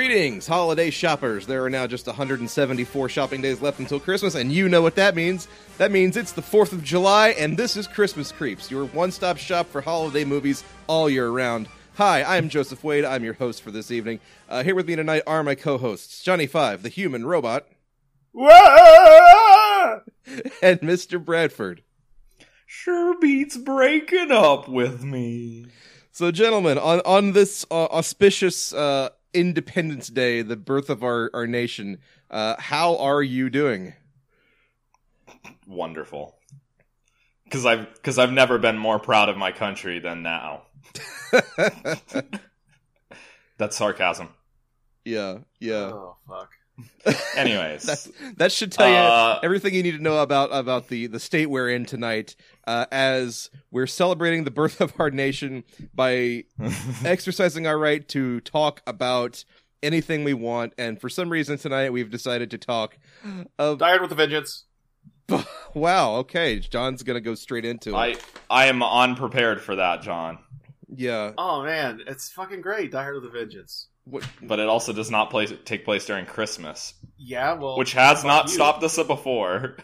Greetings, holiday shoppers. There are now just 174 shopping days left until Christmas, and you know what that means. That means it's the 4th of July, and this is Christmas Creeps, your one stop shop for holiday movies all year round. Hi, I'm Joseph Wade. I'm your host for this evening. Uh, here with me tonight are my co hosts Johnny Five, the human robot, and Mr. Bradford. Sure beats breaking up with me. So, gentlemen, on, on this uh, auspicious uh, Independence Day, the birth of our, our nation, uh, how are you doing? Wonderful. Cause I've cause I've never been more proud of my country than now. That's sarcasm. yeah, yeah. Oh fuck. Anyways. That's, that should tell you Uh, everything you need to know about about the the state we're in tonight. Uh, as we're celebrating the birth of our nation by exercising our right to talk about anything we want, and for some reason tonight we've decided to talk. Of, Die Hard with a Vengeance. wow, okay, John's gonna go straight into it. I I am unprepared for that, John. yeah, Oh man, it's fucking great. Die Hard with a Vengeance. What, But it also does not place, take place during Christmas, Yeah, well, which has not you. stopped us before.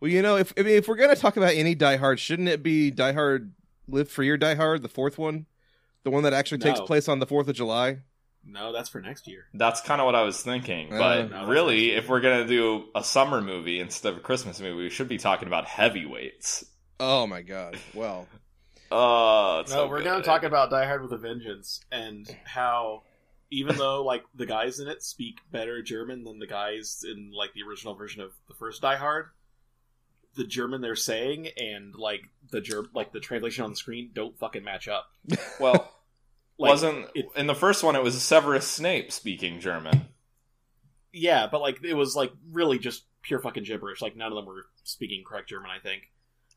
well, you know, if I mean, if we're gonna talk about any Die Hard, shouldn't it be Die Hard Live Free or Die Hard, the fourth one, the one that actually takes No. place on the Fourth of July? No, that's for next year. That's kind of what I was thinking. Uh, But no, really, if we're gonna do a summer movie instead of a Christmas movie, we should be talking about heavyweights. Oh my god! Well, Uh, no, so we're good. gonna talk about Die Hard with a Vengeance and how even though like the guys in it speak better German than the guys in like the original version of the first Die Hard, the German they're saying and like the Ger- like the translation on the screen don't fucking match up. Well, Like, wasn't it- in the first one? It was Severus Snape speaking German. Yeah, but like it was like really just pure fucking gibberish. Like none of them were speaking correct German. I think.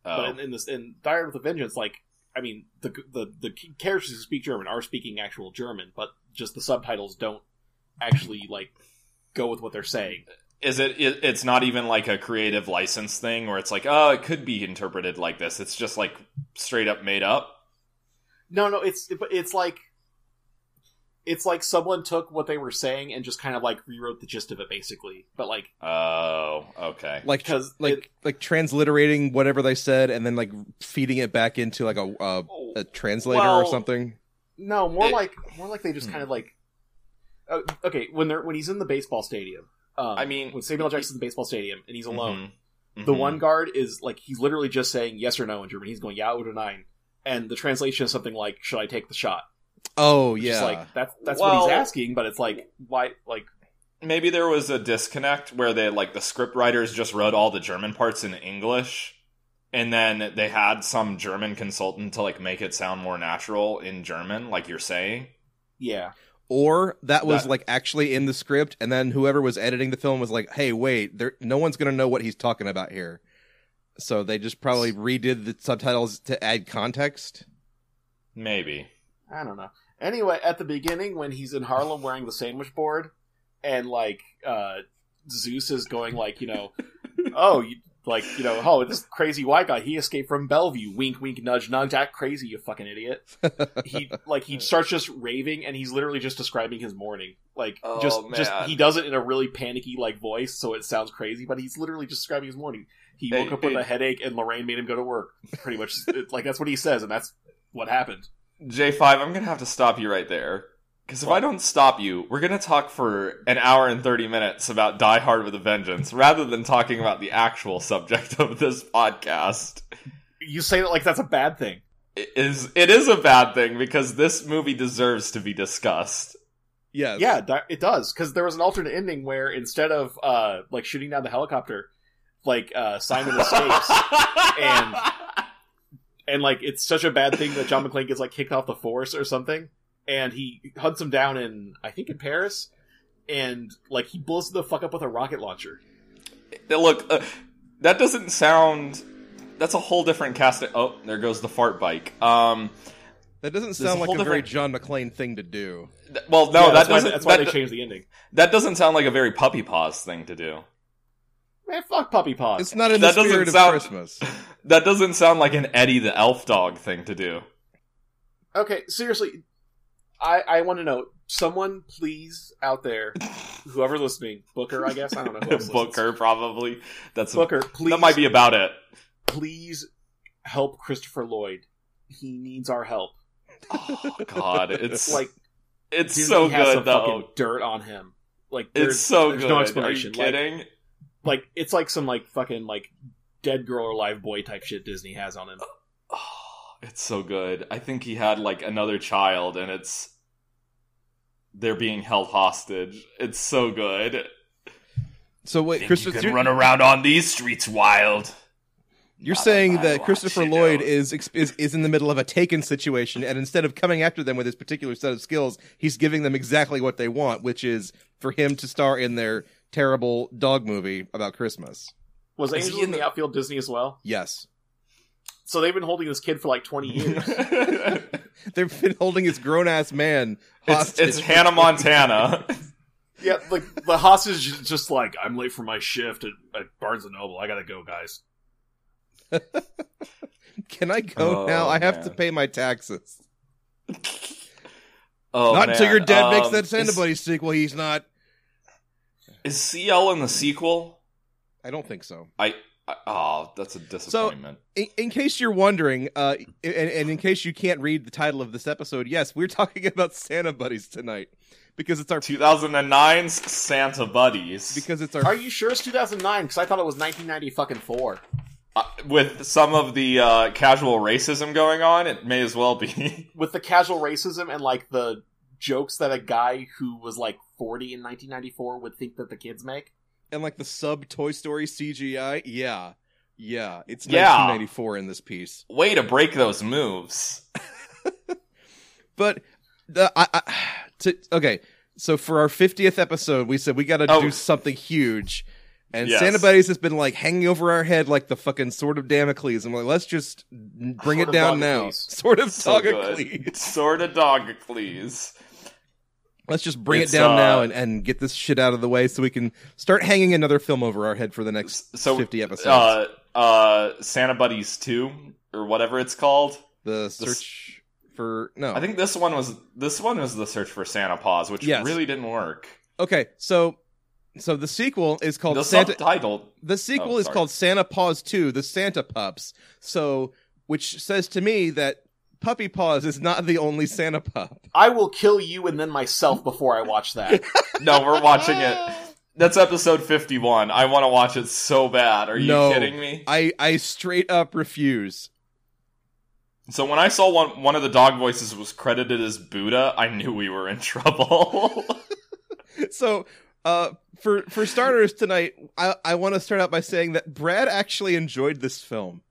Oh. But in, in this in Die Hard with a Vengeance, like I mean, the the the characters who speak German are speaking actual German, but just the subtitles don't actually like go with what they're saying. Is it, it? It's not even like a creative license thing where it's like, oh, it could be interpreted like this. It's just like straight up made up. No, no, it's it's like it's like someone took what they were saying and just kind of like rewrote the gist of it, basically. But like Oh, okay. like because like it, like transliterating whatever they said and then like feeding it back into like a a, oh, a translator or something. No, more It- like more like they just Hmm. kind of like. Uh, okay, when they're when he's in the baseball stadium. Um, I mean, when Samuel. Jackson's in the baseball stadium and he's alone, Mhm. the Mhm. one guard is like he's literally just saying yes or no in German. He's going yeah or nine, and the translation is something like "Should I take the shot?" Oh Which yeah. like that's that's what he's asking, but it's like why like maybe there was a disconnect where they like the script writers just wrote all the German parts in English and then they had some German consultant to like make it sound more natural in German like you're saying. yeah or that was That- like actually in the script and then whoever was editing the film was like, "Hey, wait, there no one's going to know what he's talking about here." So they just probably redid the subtitles to add context. Maybe. I don't know. Anyway, at the beginning when he's in Harlem wearing the sandwich board, and like uh Zeus is going like you know, oh you. Like you know, oh this crazy white guy. He escaped from Bellevue. Wink, wink, nudge, nudge. Act crazy, you fucking idiot. he like he starts just raving and he's literally just describing his morning like Oh, just just he does it in a really panicky like voice so it sounds crazy but he's literally just describing his morning he Hey, woke up with a headache and lorraine made him go to work pretty much It- like that's what he says and that's what happened J5, I'm going to have to stop you right there. Because if I don't stop you, we're going to talk for an hour and 30 minutes about Die Hard with a Vengeance rather than talking about the actual subject of this podcast. you say that like that's a bad thing It is, it is a bad thing because this movie deserves to be discussed. yes. yeah it does because there was an alternate ending where instead of uh like shooting down the helicopter like uh simon escapes and and like it's such a bad thing that John McClane gets like kicked off the force or something, and he hunts him down in I think in Paris, and like he blows the fuck up with a rocket launcher. Look, uh, that doesn't sound. That's a whole different cast. oh, there goes the fart bike. Um, That doesn't a sound like whole a very John McClane thing to do. th- well, no, Yeah, that that's why, doesn't. that's why that, they changed the ending. that doesn't sound like a very puppy paws thing to do. Man, fuck puppy paws. It's not in the That doesn't spirit of sound- Christmas. That doesn't sound like an Eddie the Elf Dog thing to do. Okay, seriously, I, I want to know someone please out there, whoever listening, Booker, I guess I don't know who. Booker probably. That's a, Booker, please that might be about it. please help Christopher Lloyd. He needs our help. Oh God, it's Like it's Disney so good though. dirt on him. Like It's so there's good. no Are explanation. you Like, kidding? like it's like some like fucking like dead girl or live boy type shit Disney has on him. It's so good. I think he had like another child, and it's they're being held hostage. It's so good. So wait, Christopher, you're, around on these streets wild. you're Not saying that Christopher Lloyd though. is, is is in the middle of a taken situation, and instead of coming after them with his particular set of skills, he's giving them exactly what they want, which is for him to star in their terrible dog movie about Christmas. Was Is he Angel in in the the- outfield Disney as well? Yes, So they've been holding this kid for like twenty years. they've been holding this grown ass man it's hostage. it's Hannah Montana. yeah, like the hostage is just like I'm late for my shift at, at Barnes and Noble. I gotta go, guys. Can I go Oh, now? I have man. to pay my taxes. Oh, not until your dad makes Um, that Santa is- Buddy sequel. He's not. Is CL in the sequel? I don't think so. I, I oh, that's a disappointment. In, in case you're wondering, uh, and, and in case you can't read the title of this episode, yes, we're talking about Santa Buddies tonight because it's our 2009's Santa Buddies. because it's our Are you sure it's 2009? Because I thought it was 1990 fucking four. Uh, with some of the uh, casual racism going on, it may as well be. With the casual racism and like the jokes that a guy who was like 40 in 1994 would think that the kids make. And like the sub Toy Story CGI. Yeah, yeah, it's Yeah. 1994 in this piece. Way to break those moves. But the I, I to, okay, so for our 50th episode, we said we got to Oh. do something huge. And Yes. Santa Buddies has been like hanging over our head like the fucking sword of Damocles. I'm like, let's just bring Sword it down now. Damocles. Sword of Damocles. Sort of Dogcles. Let's just bring It's, it down uh, now and, and get this shit out of the way so we can start hanging another film over our head for the next So 50 episodes. Uh, uh, Santa Buddies two or whatever it's called. the search for no. I think this one was this one was the search for Santa Paws, which Yes. really didn't work. okay, so so the sequel is called The Santa. subtitle. the sequel Oh, is called Santa Paws Two: The Santa Pups. So, which says to me that Puppy Paws is not the only Santa pup. I will kill you and then myself before I watch that. No, we're watching it. That's episode fifty-one. I want to watch it so bad. Are you No. kidding me? I I straight up refuse. So when I saw one one of the dog voices was credited as Buddha, I knew we were in trouble. So, uh, for for starters tonight, I I want to start out by saying that Brad actually enjoyed this film.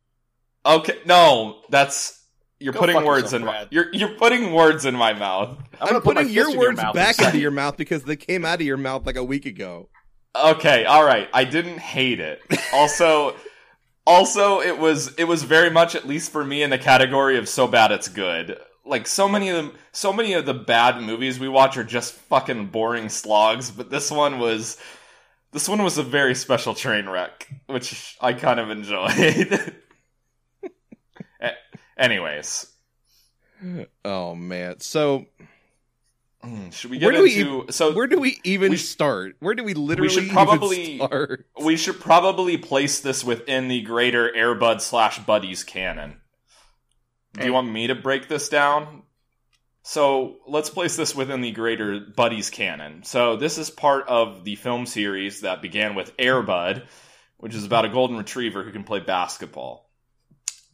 okay, no, that's you're Go putting words yourself, in my Brad. you're you're putting words in my mouth. I'm, I'm, gonna put putting your words mouth back into your mouth because they came out of your mouth like a week ago. Okay, all right. I didn't hate it. Also, also it was it was very much at least for me in the category of so bad it's good. Like so many of them, so many of the bad movies we watch are just fucking boring slogs. But this one was, this one was a very special train wreck, which I kind of enjoyed. Anyways, Oh man. So mm, should we Where get do we into? so where do we even we start? Where do we literally should even probably- start? we should probably place this within the greater Airbud slash Buddies canon. Do you want me to break this down? So let's place this within the greater Buddies canon. So this is part of the film series that began with Airbud, which is about a golden retriever who can play basketball.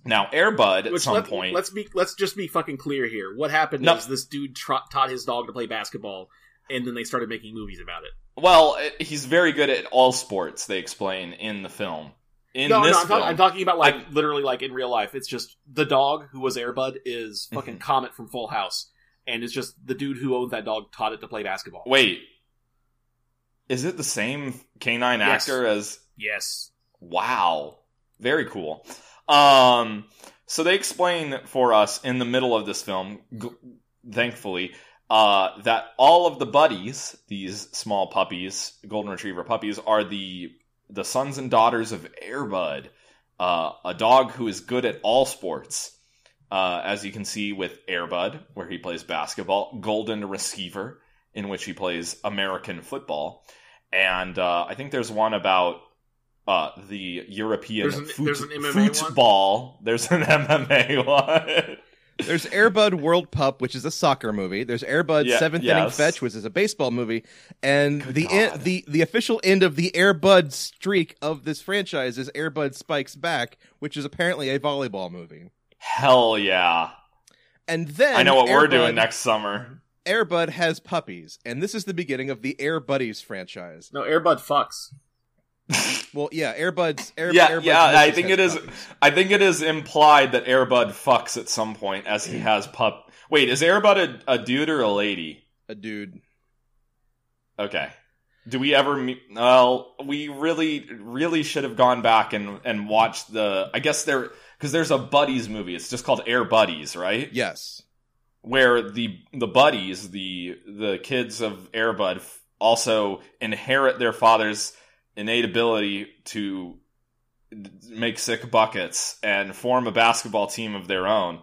Now, Airbud at Which some let, point, let's be let's just be fucking clear here. What happened No. is this dude tra- taught his dog to play basketball, and then they started making movies about it. well, he's very good at all sports. They explain in the film. In no, this no, I'm, film, talking, I'm talking about like I- literally like in real life. It's just the dog who was Airbud is fucking Mhm. Comet from Full House, and it's just the dude who owns that dog taught it to play basketball. Wait, is it the same canine Yes. actor as? Yes, Wow, very cool. Um, so they explain for us in the middle of this film, g- thankfully, uh, that all of the buddies, these small puppies, golden retriever puppies, are the the sons and daughters of Airbud, uh, a dog who is good at all sports. uh, as you can see with Airbud, where he plays basketball, Golden Receiver, in which he plays American football, and uh, I think there's one about uh, the European There's an- foot- there's an MMA one? football. There's an MMA one. There's Airbud World Pup, which is a soccer movie. There's Airbud Yeah, Seventh Inning. Fetch, which is a baseball movie. And Good the en- the the official end of the Airbud streak of this franchise is Airbud Spikes Back, which is apparently a volleyball movie. Hell yeah! And then I know what we're Airbud- doing next summer. Airbud has puppies, and this is the beginning of the Air Buddies franchise. No, Airbud fucks. Well, yeah, Airbud's Air, Yeah, Airbud's yeah, I think it is- puppies. I think it is implied that Airbud fucks at some point as he has pup. Wait, is Airbud a, a dude or a lady? a dude. Okay. Do we ever meet? Well, we really, really should have gone back and and watched the. I guess there because there's a buddies movie. It's just called Air Buddies, right? Yes. Where the the buddies, the the kids of Airbud, also inherit their father's innate ability to make sick buckets and form a basketball team of their own.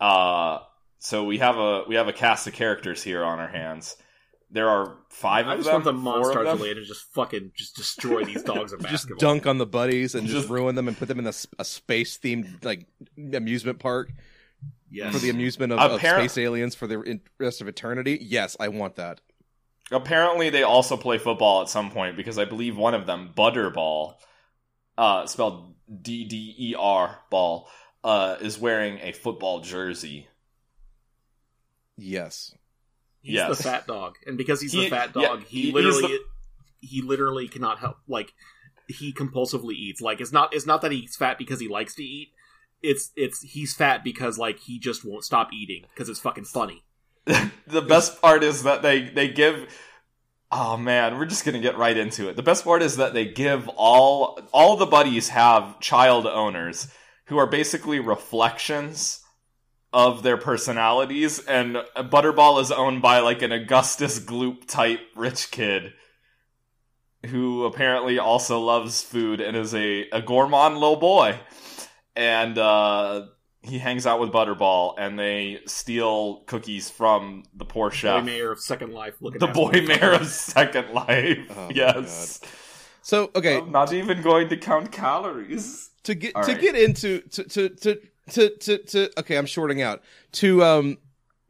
Uh, so we have a we have a cast of characters here on our hands. There are five I of them. I just them. want the four of Monstars them. To just fucking just destroy these dogs of basketball. Just dunk on the buddies and just, Just- ruin them and put them in a space themed like amusement park Yes. for the amusement of, of space aliens for the rest of eternity. Yes, I want that. Apparently, they also play football at some point because I believe one of them, Budderball, uh, spelled D D E R ball, uh, is wearing a football jersey. Yes. He's Yes. the fat dog, and because he's He- the fat yeah, dog, he he is literally he literally cannot help. Like he compulsively eats. Like it's not it's not that he's fat because he likes to eat. It's it's he's fat because like he just won't stop eating because it's fucking funny. The best part is that they they give. Oh man, we're just gonna get right into it. The best part is that they give all all the buddies have child owners who are basically reflections of their personalities, and Budderball is owned by like an Augustus Gloop type rich kid who apparently also loves food and is a, a gourmand little boy. And uh, he hangs out with Budderball, and they steal cookies from the poor chef. The Boy mayor of Second Life, looking the at boy mayor of Second Life. Oh, yes. So okay, I'm not even going to count calories. to get All to right. get into to to to to to, to okay, I'm shorting out to um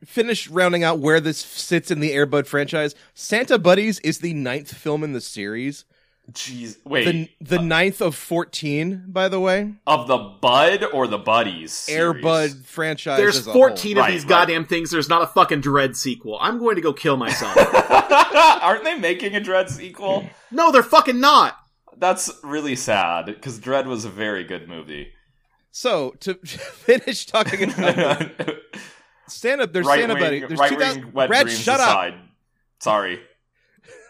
finish rounding out where this sits in the Airbud franchise. Santa Buddies is the ninth film in the series. Jeez, wait. The the ninth of fourteen, by the way. of the Bud or the Buddies? series? Airbud franchise. There's as a 14 whole. of Right, these right. goddamn things. There's not a fucking Dredd sequel. I'm going to go kill myself. Aren't they making a Dredd sequel? no, they're fucking not. That's really sad because Dredd was a very good movie. So to finish talking about Santa, there's Santa Buddy. right-wing, There's right-wing 2000 wet Brad, dreams shut up. Sorry.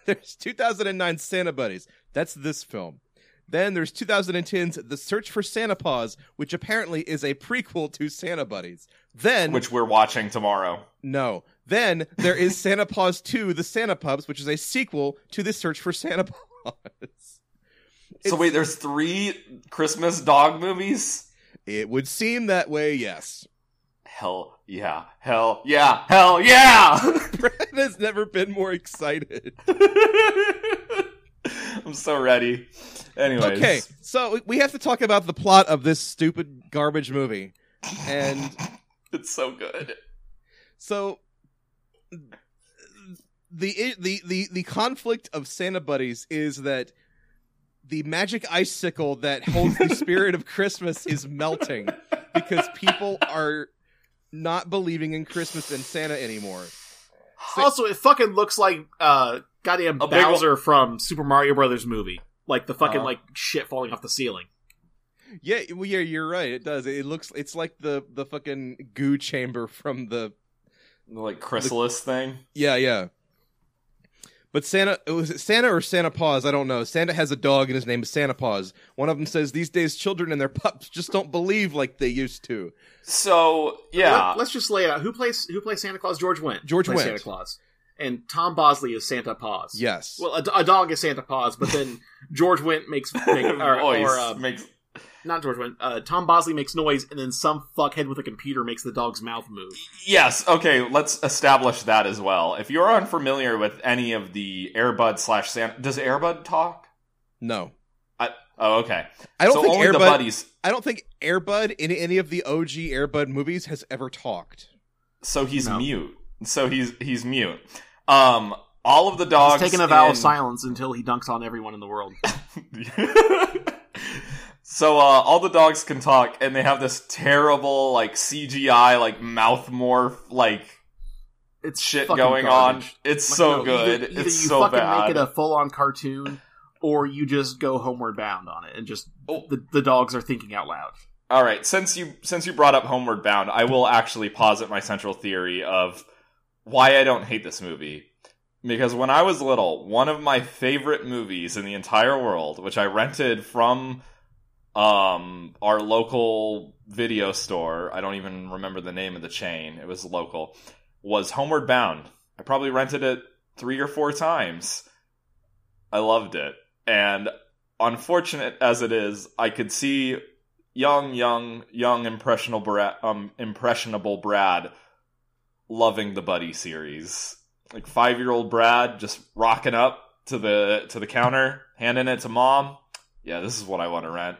There's 2009 Santa Buddies. That's this film. Then there's 2010's The Search for Santa Paws, which apparently is a prequel to Santa Buddies. Then Which we're watching tomorrow. no. Then there is Santa Paws 2: The Santa Pups, which is a sequel to The Search for Santa Paws. So wait, there's three Christmas dog movies? It would seem that way, yes. Hell yeah. Hell yeah. Hell yeah. Brad has never been more excited. I'm so ready. Anyways. Okay, so we have to talk about the plot of this stupid garbage movie. And It's so good. So the the the the conflict of Santa buddies is that the magic icicle that holds the spirit of Christmas is melting because people are not believing in Christmas and Santa anymore. So- Also, it fucking looks like uh goddamn A big Bowser from Super Mario Brothers movie. Like the fucking Uh-huh. like shit falling off the ceiling. Yeah, well, yeah, you're right. It does. It looks. It's like the the fucking goo chamber from the. The, like chrysalis thing. Yeah, yeah. But Santa was it Santa or Santa Paws? I don't know. Santa has a dog and his name is Santa Paws. One of them says these days children and their pups just don't believe like they used to. So yeah, Let, us just lay it out. Who plays who plays Santa Claus? George Wendt. George plays Wendt. Santa Claus. And Tom Bosley is Santa Paws. Yes. Well, a, a dog is Santa Paws, but then George Wendt makes make, or, or uh, makes not George Wendt. Uh, Tom Bosley makes noise, and then some fuckhead with a computer makes the dog's mouth move. Yes, okay, let's establish that as well. If you're unfamiliar with any of the Airbud slash Santa, does Airbud talk? No, I, oh, okay. I don't so think only Airbud. the buddies. I don't think Airbud in any of the OG Airbud movies has ever talked. So he's No. mute. So he's he's mute. Um, all of the dogs He's taking a vow in- of silence until he dunks on everyone in the world. so uh, all the dogs can talk, and they have this terrible like CGI like mouth morph like It's shit going garbage. on. It's Like, so no, good. Either, either it's you so fucking bad. make it a full on cartoon, or you just go homeward bound on it, and just Oh. the, the dogs are thinking out loud. All right, since you since you brought up Homeward Bound, I will actually posit my central theory of why I don't hate this movie. Because when I was little, one of my favorite movies in the entire world, which I rented from um our local video store, I don't even remember the name of the chain. It was local. Was Homeward Bound. I probably rented it 3 or 4 times. I loved it. And unfortunate as it is, I could see young, young, young impressionable Brad, um, impressionable Brad loving the Buddy series. Like five year old Brad just rocking up to the to the counter, handing it to mom. Yeah, this is what I want to rent.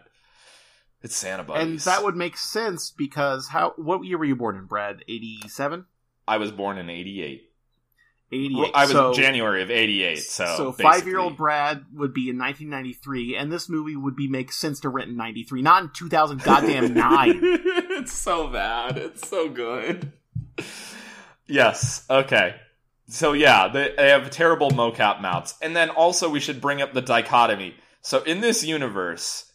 It's Santa Buddies. And that would make sense because how? What year were you born in, Brad? 87? I was born in '88. 88. I was so, January of '88. So so five year old Brad would be in 1993, and this movie would be make sense to rent in 93, not in 2000 goddamn nine. it's so bad. It's so good. Yes. Okay. So yeah, they, they have terrible mocap mounts, and then also we should bring up the dichotomy. So in this universe,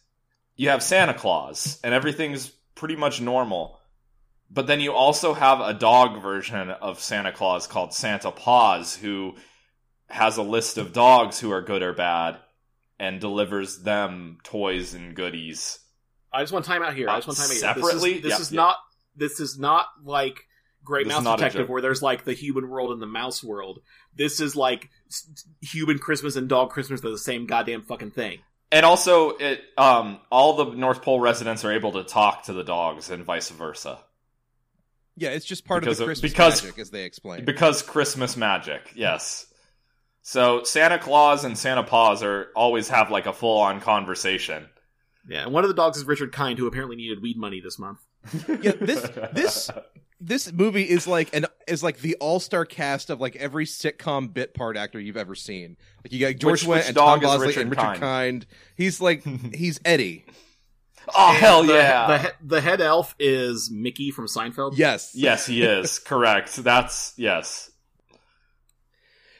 you have Santa Claus, and everything's pretty much normal. But then you also have a dog version of Santa Claus called Santa Paws, who has a list of dogs who are good or bad, and delivers them toys and goodies. I just want time out here. I just want time out here. Separately? This is, this Yep, is yep. not. This is not like Great This Mouse Detective, where there's like the human world and the mouse world. This is like human Christmas and dog Christmas are the same goddamn fucking thing. And also, it um, all the North Pole residents are able to talk to the dogs, and vice versa, Yeah, it's just part Because of of- the Christmas because- magic, as they explain. because Christmas magic. Yes. So Santa Claus and Santa Paws are always have like a full on conversation. Yeah, and one of the dogs is Richard Kind, who apparently needed weed money this month. Yeah, this- this- this movie is like an is like the all star cast of like every sitcom bit part actor you've ever seen. Like you got George Which- Wendt which and Tom is Bosley Richard and Richard Kind? Kind. He's like he's Eddie. oh hell the, yeah! The, the head elf is Mickey from Seinfeld. Yes. yes, he is correct. That's yes.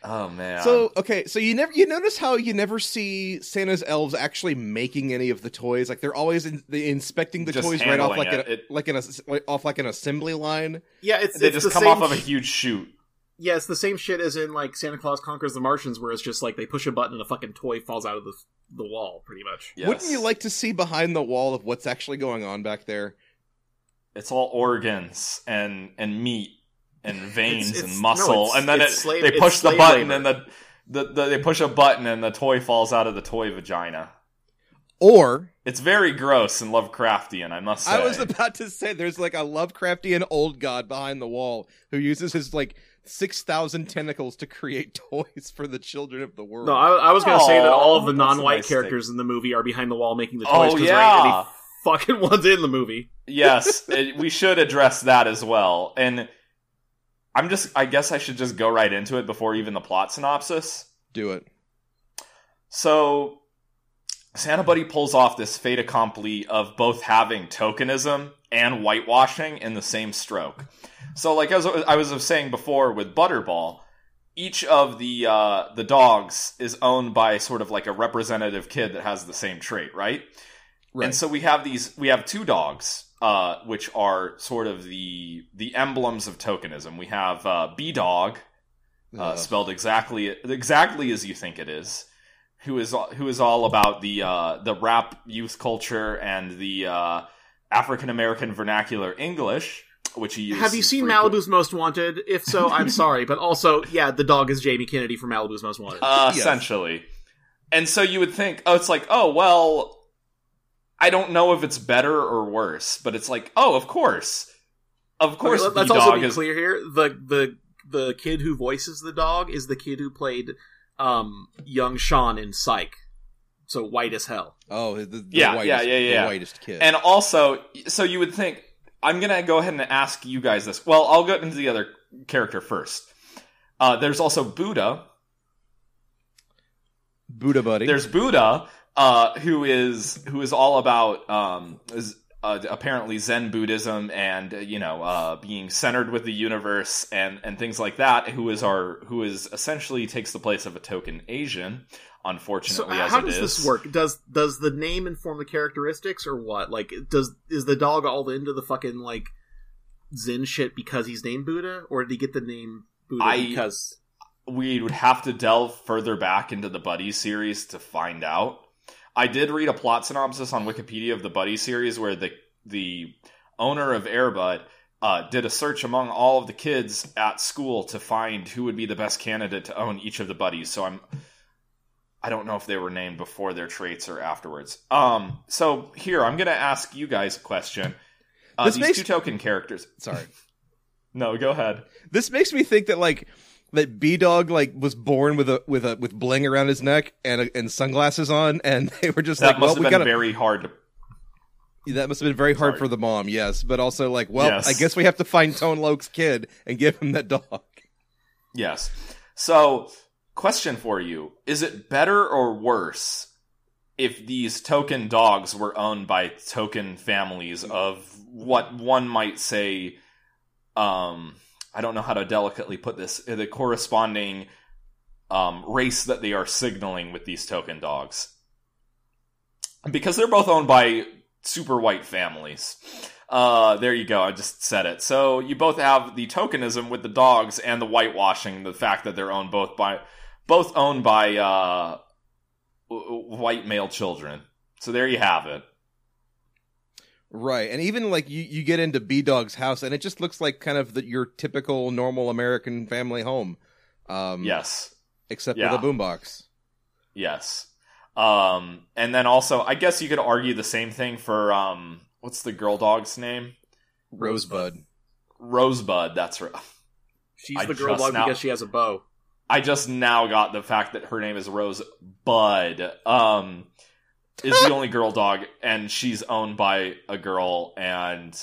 Oh man. So okay, so you never you notice how you never see Santa's elves actually making any of the toys. Like they're always in, they inspecting the Just toys right off like it. a, It- like in a like, off like an assembly line. yeah, it's they it's just the come same off of a huge shoot. Yeah, it's the same shit as in like Santa Claus Conquers the Martians, where it's just like they push a button and a fucking toy falls out of the the wall, pretty much. Yes. Wouldn't you like to see behind the wall of what's actually going on back there? It's all organs and and meat and veins It's- and muscle, no, and then it, slave- they push the button, labor. and the, the, the they push a button, and the toy falls out of the toy vagina. Or It's very gross and Lovecraftian, I must say. I was about to say there's like a Lovecraftian old god behind the wall who uses his like six thousand tentacles to create toys for the children of the world. No, I, I was gonna say that all of the Aw, that's a non-white nice characters in the movie are behind the wall making the Oh, toys because there yeah. fucking ones in the movie. yes, it, we should address that as well. And I'm just, I guess I should just go right into it before even the plot synopsis. Do it. So Santa Buddy pulls off this fait accompli of both having tokenism and whitewashing in the same stroke. So, like as I was saying before with Budderball, each of the uh, the dogs is owned by sort of like a representative kid that has the same trait, right? Right. And so we have these we have two dogs, uh, which are sort of the the emblems of tokenism. We have uh, B Dog, uh, Ugh. spelled exactly exactly as you think it is, who is who is all about the uh, the rap youth culture and the uh, African American vernacular English, which he uses. Have you seen frequent- Malibu's Most Wanted? If so, I'm sorry, but also, yeah, the dog is Jamie Kennedy from Malibu's Most Wanted. Uh, Yes. essentially. And so you would think, oh, it's like, oh well, I don't know if it's better or worse, but it's like, oh, of course, of course, Okay, let's also dog be is clear here. The the the kid who voices the dog is the kid who played um, young Shawn in Psych. So white as hell. Oh, the, the Yeah, whitest, yeah, yeah, yeah. The whitest kid. And also, so you would think I'm gonna go ahead and ask you guys this. Well, I'll go into the other character first. Uh, there's also Buddha. Buddha buddy. There's Buddha, uh, who is who is all about um, is uh, apparently Zen Buddhism and uh, you know uh, being centered with the universe and and things like that. Who is our who is essentially takes the place of a token Asian. So Unfortunately, as it is. how does is. this work? Does does the name inform the characteristics or what? Like does is the dog all into the fucking like Zen shit because he's named Buddha, or did he get the name Buddha I- because we would have to delve further back into the Buddy series to find out. I did read a plot synopsis on Wikipedia of the Buddy series where the the owner of Airbud uh, did a search among all of the kids at school to find who would be the best candidate to own each of the buddies. So I'm I don't know if they were named before their traits or afterwards. Um so here I'm gonna ask you guys a question. Uh, This these makes- two token characters. Sorry. No, go ahead. This makes me think that like that B Dog like was born with a with a with bling around his neck and a, and sunglasses on, and they were just That like, must well, have we been gotta. very hard to that must have been very hard Sorry. for the mom, yes, but also like, well, Yes. I guess we have to find Tone Loc's kid and give him that dog. Yes. So, question for you Is it better or worse if these token dogs were owned by token families of what one might say, um, I don't know how to delicately put this, the corresponding um, race that they are signaling with these token dogs? Because they're both owned by super white families. Uh, there you go. I just said it. So you both have the tokenism with the dogs and the whitewashing, the fact that they're owned both by, both owned by uh, white male children. So there you have it. Right, and even like you, you get into B Dog's house, and it just looks like kind of the, your typical normal American family home. Um, Yes, except Yeah. with a boombox. yes. Um, and then also, I guess you could argue the same thing for um, what's the girl dog's name? Rosebud. Rosebud. That's right. she's I the girl dog now- because she has a bow? I just now got the fact that her name is Rose Bud. Um, is the only girl dog, and she's owned by a girl, and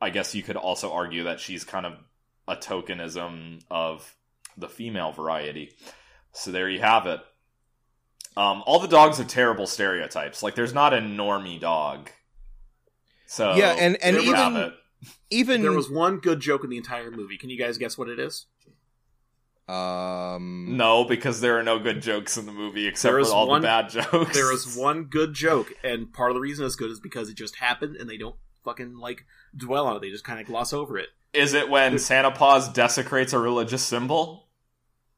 I guess you could also argue that she's kind of a tokenism of the female variety. So there you have it. Um, all the dogs are terrible stereotypes. Like, there's not a normie dog. So Yeah, and- and there you have even- Even There was one good joke in the entire movie. Can you guys guess what it is? Um no, because there are no good jokes in the movie except for all one- the bad jokes. There is one good joke, and part of the reason it's good is because it just happened, and they don't fucking like dwell on it. They just kind of gloss over it. Is it when Santa Claus desecrates a religious symbol?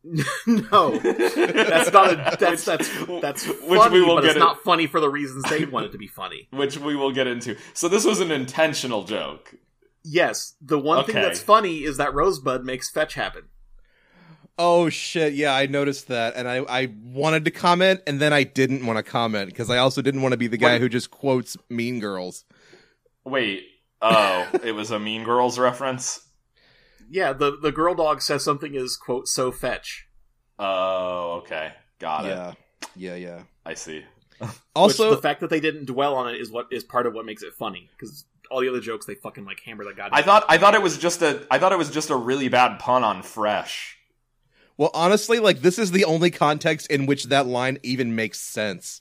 no, that's not a that's that's that's which funny, we will but get it's in- not funny for the reasons they want it to be funny. which we will get into. So this was an intentional joke. Yes, the one thing that's funny is that Rosebud makes fetch happen. Oh shit! Yeah, I noticed that, and I I wanted to comment, and then I didn't want to comment because I also didn't want to be the guy What- who just quotes Mean Girls. Wait, oh, it was a Mean Girls reference. Yeah, the the girl dog says something is quote so fetch. Oh, okay, got it. yeah, yeah, yeah. I see. Also, Which the fact that they didn't dwell on it is what is part of what makes it funny because all the other jokes they fucking like hammer that goddamn. I thought I thought it was just a I thought it was just a really bad pun on fresh. Well, honestly, like this is the only context in which that line even makes sense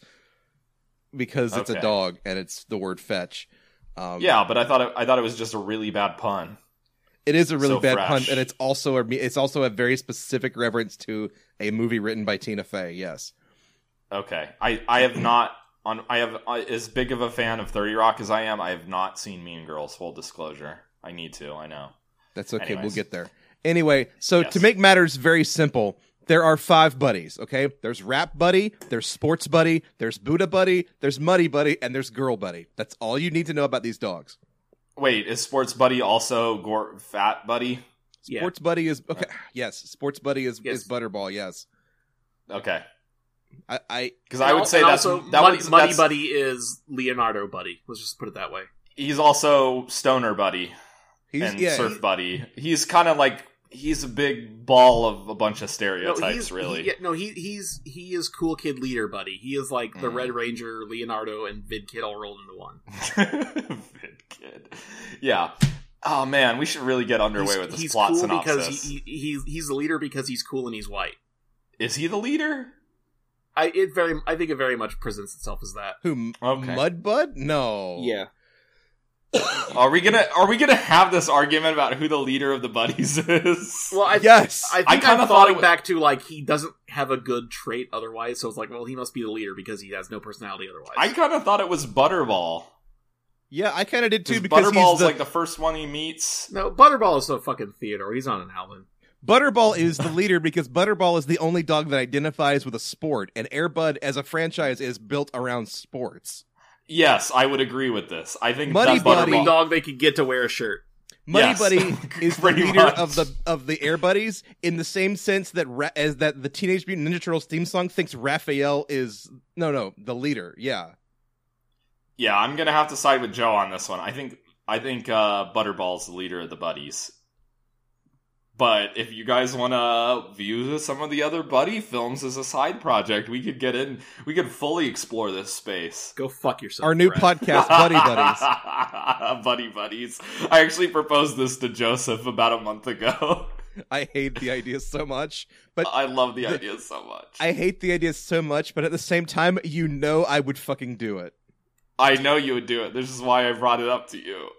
because it's Okay. a dog and it's the word fetch. Um, Yeah, but I thought it, I thought it was just a really bad pun. it is a really So bad fresh. pun, and it's also a it's also a very specific reference to a movie written by Tina Fey. Yes. Okay, I I have not on I have uh, as big of a fan of Thirty Rock as I am. I have not seen Mean Girls. Full disclosure, I need to. I know. That's okay. We'll get there. Anyway, so Yes. to make matters very simple, there are five buddies, okay? There's Rap Buddy, there's Sports Buddy, there's Buddha Buddy, there's Muddy Buddy, and there's Girl Buddy. That's all you need to know about these dogs. Wait, is Sports Buddy also Gor- Fat Buddy? Sports Buddy is okay. Yes, Sports Buddy is Yes. is Budderball. Yes. Okay, I, I Because I would say that's also that Muddy, would, Muddy that's- Buddy is Leonardo Buddy. Let's just put it that way. He's also stoner buddy he's and yeah surf he- buddy. He's kind of like he's a big ball of a bunch of No, stereotypes. he's really, he- yeah, no, he he's he is cool kid leader buddy. He is like the Mm. Red Ranger, Leonardo, and Vid Kid all rolled into one. Vid kid. Yeah. Oh man, we should really get underway he's, with this he's plot cool synopsis. because he, he, he's he's the leader because he's cool and he's white. Is he the leader? I it very I think it very much presents itself as that. who Okay. Mudbud? No. Are we gonna Are we gonna have this argument about who the leader of the buddies is? Well, I Yes. I I think kinda thought it falling wa- back to like he doesn't have a good trait otherwise, so it's like, well, he must be the leader because he has no personality otherwise. I kind of thought it was Budderball. yeah, I kind of did too Because because Budderball's the, like the first one he meets. no, Budderball is so fucking Theodore. He's on an Alvin. Budderball is the leader because Budderball is the only dog that identifies with a sport, and Airbud as a franchise is built around sports. Yes, I would agree with this. I think Muddy that Buddy- Only dog they could get to wear a shirt. Muddy Yes. Buddy is the leader much. of the of the Air Buddies in the same sense that Ra- as that the Teenage Mutant Ninja Turtles theme song thinks Raphael is no no the leader. Yeah, Yeah, I'm gonna have to side with Joe on this one. I think I think uh, Budderball's the leader of the buddies. But if you guys want to view some of the other buddy films as a side project, we could get in. We could fully explore this space. Go fuck yourself. our new Brett. podcast, Buddy Buddies. buddy buddies. I actually proposed this to Joseph about a month ago. I hate the idea so much, but I love the idea so much. I hate the idea so much. But at the same time, you know, I would fucking do it. I know you would do it. This is why I brought it up to you.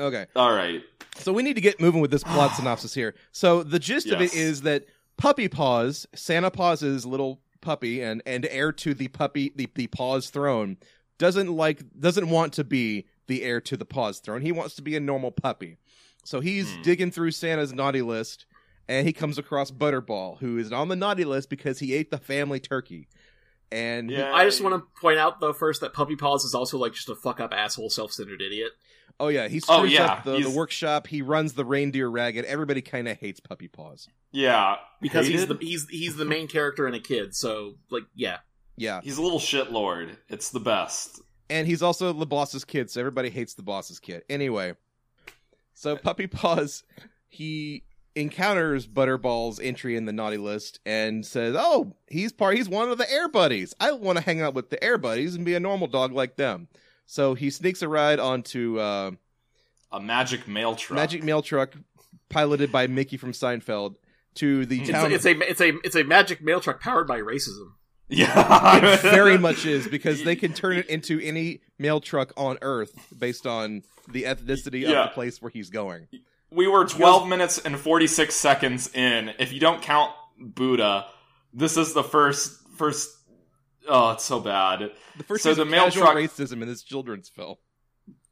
Okay. All right. So we need to get moving with this plot synopsis here. So the gist of it is that Puppy Paws, Santa Paws' little puppy and and heir to the puppy the, the Paws throne, doesn't like doesn't want to be the heir to the Paws throne. He wants to be a normal puppy. So he's Hmm. digging through Santa's naughty list and he comes across Budderball, who is on the naughty list because he ate the family turkey. And he- Yeah. I just want to point out though first that Puppy Paws is also like just a fuck up asshole self centered idiot. Oh yeah, he oh, screws Oh, yeah, up the, the workshop. He runs the reindeer ragged. Everybody kind of hates Puppy Paws. Yeah. Because he's the he's he's the main character and a kid, so like yeah. Yeah. He's a little shit lord. It's the best. and he's also the boss's kid, so everybody hates the boss's kid. Anyway, so Puppy Paws, he encounters Budderball's entry in the naughty list and says, "Oh, he's part. He's one of the Air Buddies. I want to hang out with the Air Buddies and be a normal dog like them." So he sneaks a ride onto uh, A magic mail truck. Magic Mail Truck, piloted by Mickey from Seinfeld, to the It's, town. it's a it's a it's a magic mail truck powered by racism. Yeah. it very much is because they can turn it into any mail truck on Earth based on the ethnicity Yeah. of the place where he's going. We were 12 minutes and 46 seconds in. If you don't count Buddha, this is the first first Oh, it's so bad. The first So the mail casual truck- racism in this children's film.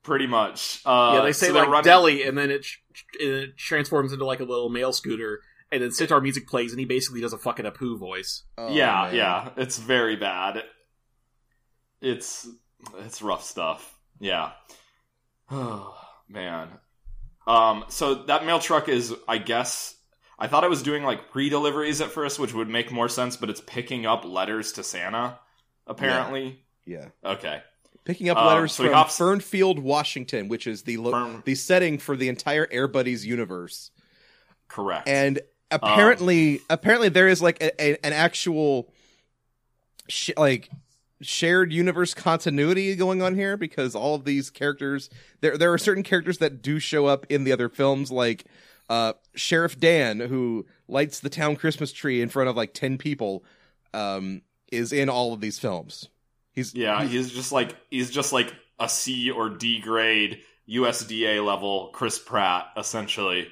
Pretty much. Uh, yeah, they say so they're like running- deli, and then it, tr- it transforms into like a little mail scooter, and then Sitar music plays, and he basically does a fucking Apu voice. Oh, yeah, man. yeah, it's very bad. It's it's rough stuff. Yeah. Oh man. Um. So that mail truck is, I guess, I thought it was doing like pre-deliveries at first, which would make more sense, but it's picking up letters to Santa. Apparently. Yeah. Okay. Picking up Um, letters so he from hops- Fernfield, Washington, which is the lo- Fern- the setting for the entire Air Buddies universe. Correct. And apparently, apparently there is like a, a, an actual sh- like shared universe continuity going on here because all of these characters there there are certain characters that do show up in the other films like uh Sheriff Dan who lights the town Christmas tree in front of like 10 people um is in all of these films. He's yeah, he's- he's just like he's just like a C or D grade USDA level Chris Pratt, essentially.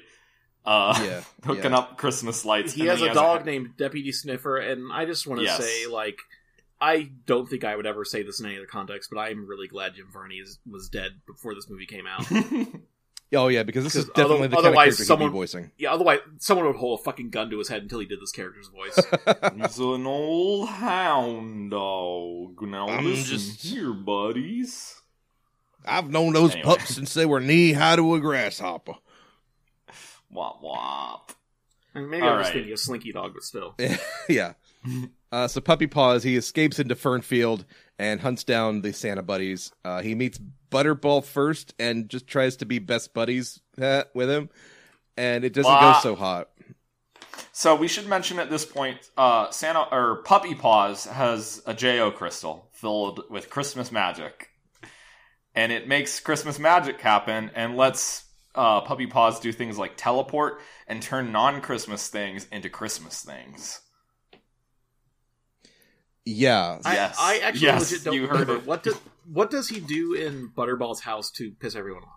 Uh, yeah. hooking yeah. up Christmas lights. He has then a dog named Deputy Sniffer, and I just want to Yes. say, like, I don't think I would ever say this in any other context, but I'm really glad Jim Varney is, was dead before this movie came out. Oh yeah, because this is definitely other- the kind of character someone- he'd be voicing. yeah, otherwise, someone would hold a fucking gun to his head until he did this character's voice. He's an old hound dog. Now I'm listen just- here, buddies. I've known those Anyway. pups since they were knee high to a grasshopper. Wop wop. I mean, maybe All I'm just right. thinking of Slinky Dog, but still. yeah. Uh, so Puppy Paws, he escapes into Fernfield and hunts down the Santa buddies. Uh, he meets Budderball first and just tries to be best buddies uh, with him, and it doesn't Blah. go so hot. So we should mention at this point, uh, Santa or Puppy Paws has a Jo crystal filled with Christmas magic, and it makes Christmas magic happen and lets uh, Puppy Paws do things like teleport and turn non-Christmas things into Christmas things. Yeah, I, Yes. I actually Yes, legit don't you heard remember. it. What does what does he do in Budderball's house to piss everyone off?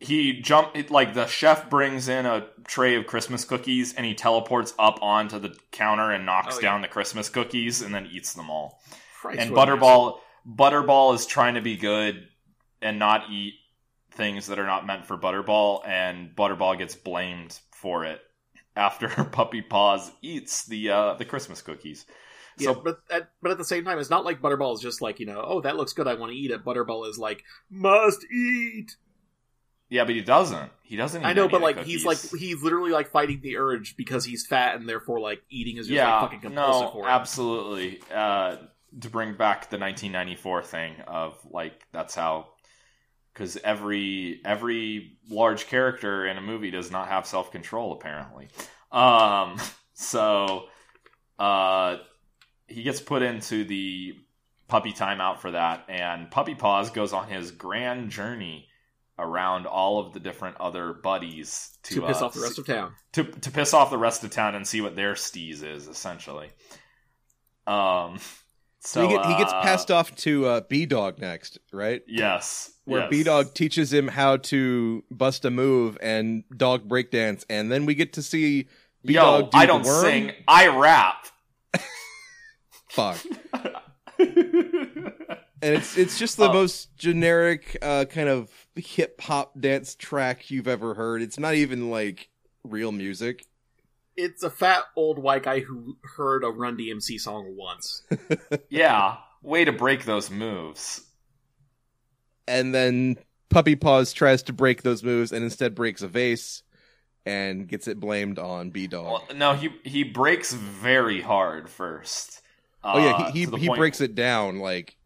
He jump it, like the chef brings in a tray of Christmas cookies and he teleports up onto the counter and knocks Oh, yeah. down the Christmas cookies and then eats them all. Christ, and Budderball Butterball is trying to be good and not eat things that are not meant for Budderball, and Budderball gets blamed for it after Puppy Paws eats the uh, the Christmas cookies. Yeah, So but at, but at the same time, it's not like Budderball is just like you know, oh that looks good, I want to eat it. Budderball is like must eat. yeah, but he doesn't. He doesn't. Eat I know, but like he's like he's literally like fighting the urge because he's fat and therefore like eating is just yeah, like fucking compulsive no, for him. absolutely. Uh, to bring back the 1994 thing of like that's how because every every large character in a movie does not have self control apparently. Um, so uh, he gets put into the puppy timeout for that, and Puppy Paws goes on his grand journey around all of the different other buddies to, to piss uh, off the rest of town. to to piss off the rest of town and see what their steez is essentially. Um, so he, get, he gets uh, passed off to uh, B Dog next, right? Yes, Where yes. B Dog teaches him how to bust a move and dog breakdance, and then we get to see B Dog do I don't worm. sing. I rap. Fuck. and it's it's just the Oh. most generic uh, kind of hip hop dance track you've ever heard. It's not even like real music. It's a fat old white guy who heard a Run DMC song once. yeah, way to break those moves. And then Puppy Paws tries to break those moves and instead breaks a vase and gets it blamed on B Dog. Well, no, he he breaks very hard first. oh yeah, Uh, he to he, he breaks it down like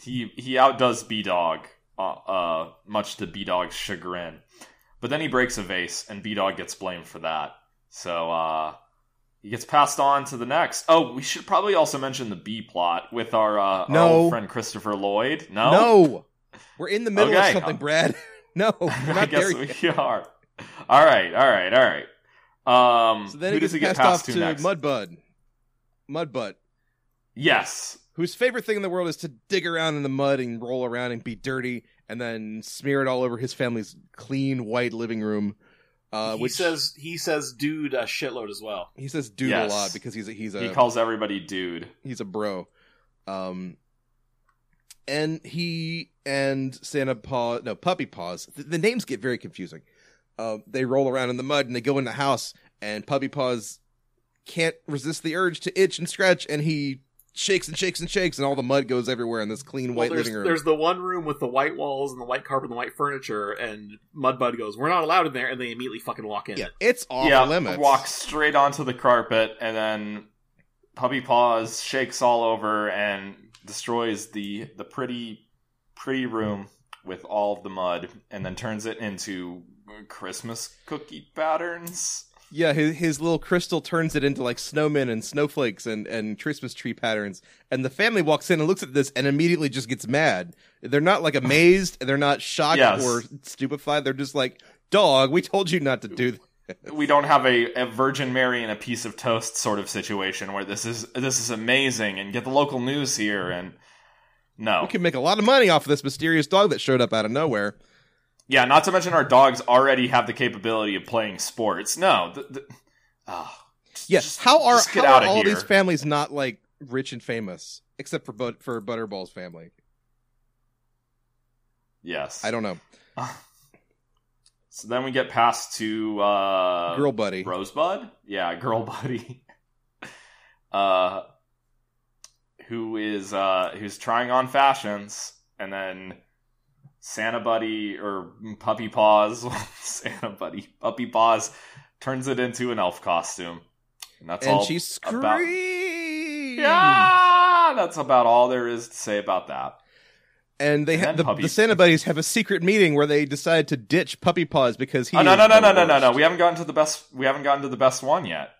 he he outdoes B Dog, uh, uh, much to B Dog's chagrin. But then he breaks a vase, and B Dog gets blamed for that. So uh, he gets passed on to the next. Oh, we should probably also mention the B plot with our, uh, our old friend Christopher Lloyd. No, no. We're in the middle Okay. of something, Brad. No, we're I guess there yet. we are. All right, all right, all right. Um, So then who he does he get passed passed off to to next? Mudbud. Mudbutt. yes, whose favorite thing in the world is to dig around in the mud and roll around and be dirty and then smear it all over his family's clean white living room. Uh, he which says he says dude a shitload as well. he says dude Yes. a lot because he's a, he's a he calls everybody dude. he's a bro. Um, and he and Santa Paw, no Puppy Paws. The, the names get very confusing. Uh, they roll around in the mud and they go in the house, and Puppy Paws can't resist the urge to itch and scratch, and he shakes and shakes and shakes, and all the mud goes everywhere in this clean white there's, living room. there's the one room with the white walls and the white carpet and the white furniture, and Mudbud goes, "We're not allowed in there," and they immediately fucking walk in. Yeah, it's off yeah, limits. walks straight onto the carpet, and then Puppy Paws shakes all over and destroys the the pretty pretty room with all of the mud, and then turns it into Christmas cookie patterns. Yeah, his, his little crystal turns it into like snowmen and snowflakes and, and Christmas tree patterns. And the family walks in and looks at this and immediately just gets mad. They're not like amazed, they're not shocked Yes. or stupefied. They're just like, dog, we told you not to do that. We don't have a, a Virgin Mary and a piece of toast sort of situation where this is this is amazing and get the local news here and no. We can make a lot of money off of this mysterious dog that showed up out of nowhere. Yeah, not to mention our dogs already have the capability of playing sports. No, the, the, oh, Yes, just- how are, how are all here. these families not like rich and famous? Except for but for Budderball's family. yes. I don't know. So then we get past to uh, Girl buddy. Rosebud. Yeah, girl buddy. uh, who is uh, who's trying on fashions, and then Santa Buddy or Puppy Paws, Santa Buddy, Puppy Paws turns it into an elf costume, and that's And all she about- screams. Yeah, that's about all there is to say about that. And they And have the, the Santa buddies have a secret meeting where they decide to ditch Puppy Paws because he. Oh, no, no, no, no, no, no, no. We haven't gotten to the best. We haven't gotten to the best one yet.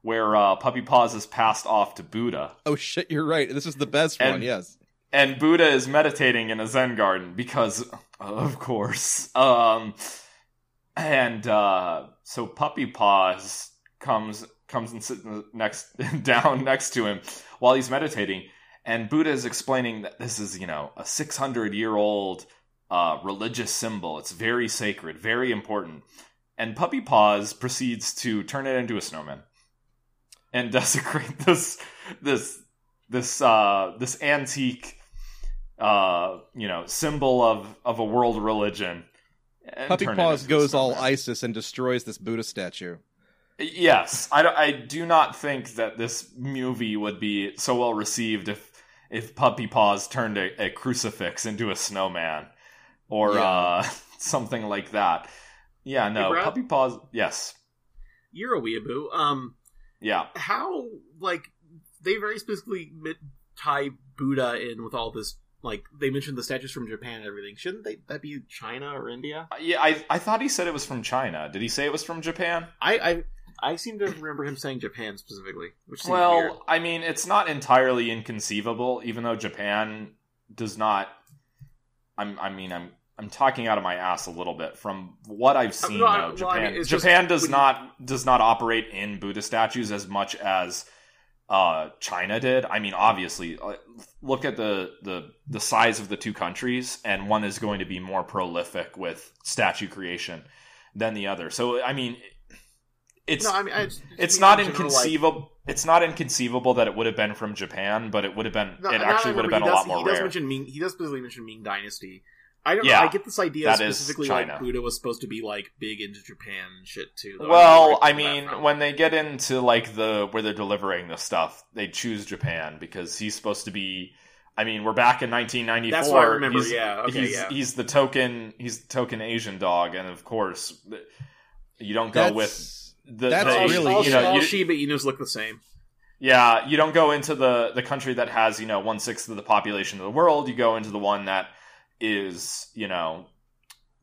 Where uh, Puppy Paws is passed off to Buddha, Oh shit, you're right. This is the best And- one. Yes. And Buddha is meditating in a Zen garden because, of course. Um, and uh, so Puppy Paws comes comes and sits next down next to him while he's meditating, and Buddha is explaining that this is you know a six hundred year old uh, religious symbol. It's very sacred, very important. And Puppy Paws proceeds to turn it into a snowman and desecrate this this this uh, this antique uh, you know symbol of of a world religion. Puppy Paws into a goes all. ISIS and destroys this Buddha statue. Yes, I, don't- I do not think that this movie would be so well received if if Puppy Paws turned a, a crucifix into a snowman or Yeah. uh, something like that. Yeah, no, Brad? Puppy Paws. Yes, You're a weeaboo. Um, yeah. how like they very specifically mi- tie Buddha in with all this. Like they mentioned the statues from Japan and everything. Shouldn't they that be China or India? Yeah, I I thought he said it was from China. Did he say it was from Japan? I I, I seem to remember him saying Japan specifically, which Well, weird. I mean, it's not entirely inconceivable, even though Japan does not. I'm. I mean, I'm. I'm talking out of my ass a little bit from what I've seen. no, I- though, well, Japan. I mean, it's just- Japan does when you- not does not operate in Buddha statues as much as uh, China did. I mean, obviously, uh, look at the, the the size of the two countries, and one is going to be more prolific with statue creation than the other. So, I mean, it's no, I mean I just- it's not in general, like- inconceivable. it's not inconceivable that it would have been from Japan, but it would have been. No, it actually would have been a lot more he does rare. Mention Ming, he does specifically mention Ming Dynasty. I don't Yeah, know. I get this idea that is specifically China. like Buddha was supposed to be like big into Japan shit too. though. well, don't know where I mean, when they get into like the where they're delivering the stuff, they choose Japan because he's supposed to be. I mean, we're back in 1994. that's what I remember. He's, yeah, okay, he's, yeah. he's the token. He's the token Asian dog, and of course, you don't go That's with the. that's the- all, really- all, you know, all you- Shiba Inus look the same. Yeah, you don't go into the the country that has you know one sixth of the population of the world. You go into the one that is you know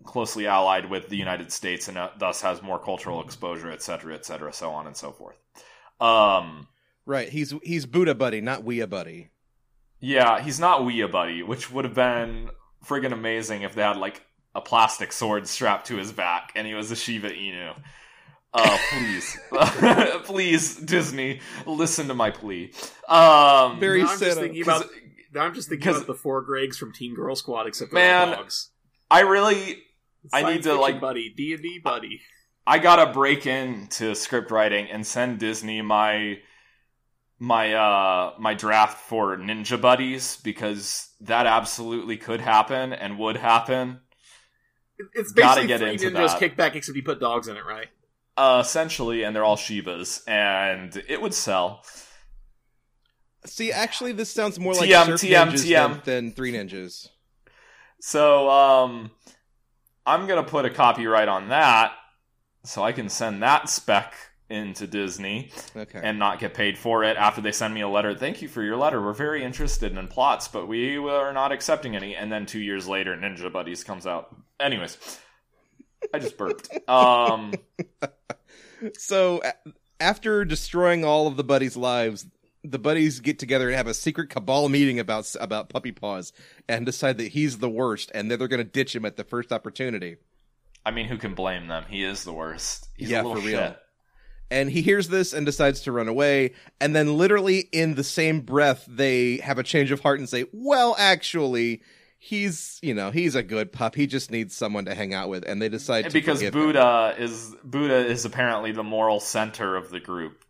closely allied with the United States and uh, thus has more cultural exposure, et cetera, et cetera, so on and so forth. Um, Right. He's he's Buddha buddy, not Weea buddy. yeah, he's not Weea Buddy, which would have been friggin' amazing if they had like a plastic sword strapped to his back and he was a Shiba Inu. Oh, please, please, Disney, listen to my plea. Um, Very Now I'm just sad. about. I'm just thinking about the four Gregs from Teen Girl Squad, except Man, dogs. I really I need to, like- buddy D and D buddy. I gotta break into script writing and send Disney my my uh my draft for Ninja Buddies because that absolutely could happen and would happen. It- It's Gotta get three into ninjas that. kick back, except you put dogs in it, right? Uh, essentially, and they're all Shibas, and it would sell. See, actually, this sounds more like TM, Surf TM, Ninjas TM. Than, than Three Ninjas. So, um, I'm gonna put a copyright on that, so I can send that spec into Disney. Okay. and not get paid for it after they send me a letter. Thank you for your letter. We're very interested in plots, but we are not accepting any. And then two years later, Ninja Buddies comes out. Anyways, I just burped. Um, so after destroying all of the buddies' lives, the buddies get together and have a secret cabal meeting about about Puppy Paws and decide that he's the worst and that they're going to ditch him at the first opportunity. I mean, who can blame them? He is the worst. He's Yeah, a little for real. shit. And he hears this and decides to run away. And then, literally in the same breath, they have a change of heart and say, "Well, actually." He's, you know, he's a good pup. He just needs someone to hang out with, and they decide to because forgive him. Buddha is Buddha is apparently the moral center of the group.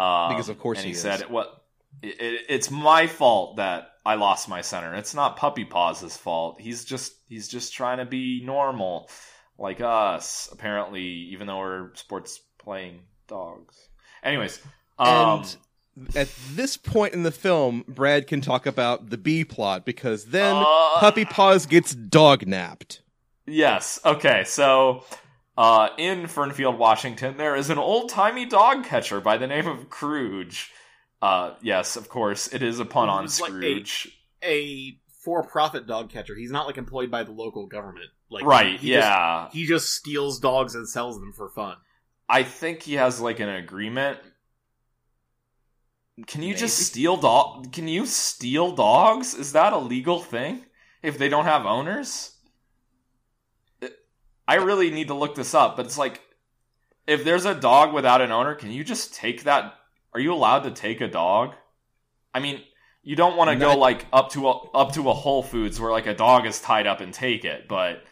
Um, Because of course and he he, is. said, "What? It, it, it's my fault that I lost my center. It's not Puppy Paw's fault. He's just he's just trying to be normal, like us. Apparently, even though we're sports playing dogs. Anyways, um, And at this point in the film, Brad can talk about the B plot because then uh, Puppy Paws gets dog napped. Yes. Okay. So, uh, in Fernfield, Washington, there is an old timey dog catcher by the name of Cruge. Uh, yes, of course, it is a pun on It's like a- Scrooge. A for-profit dog catcher. He's not like employed by the local government. Like right? he just- yeah. he just steals dogs and sells them for fun. I think he has like an agreement. Can you just steal dog? Can you steal dogs? Is that a legal thing if they don't have owners? I really need to look this up, but it's like if there's a dog without an owner, can you just take that? Are you allowed to take a dog? I mean, you don't want to go like up to a up to a Whole Foods where like a dog is tied up and take it, but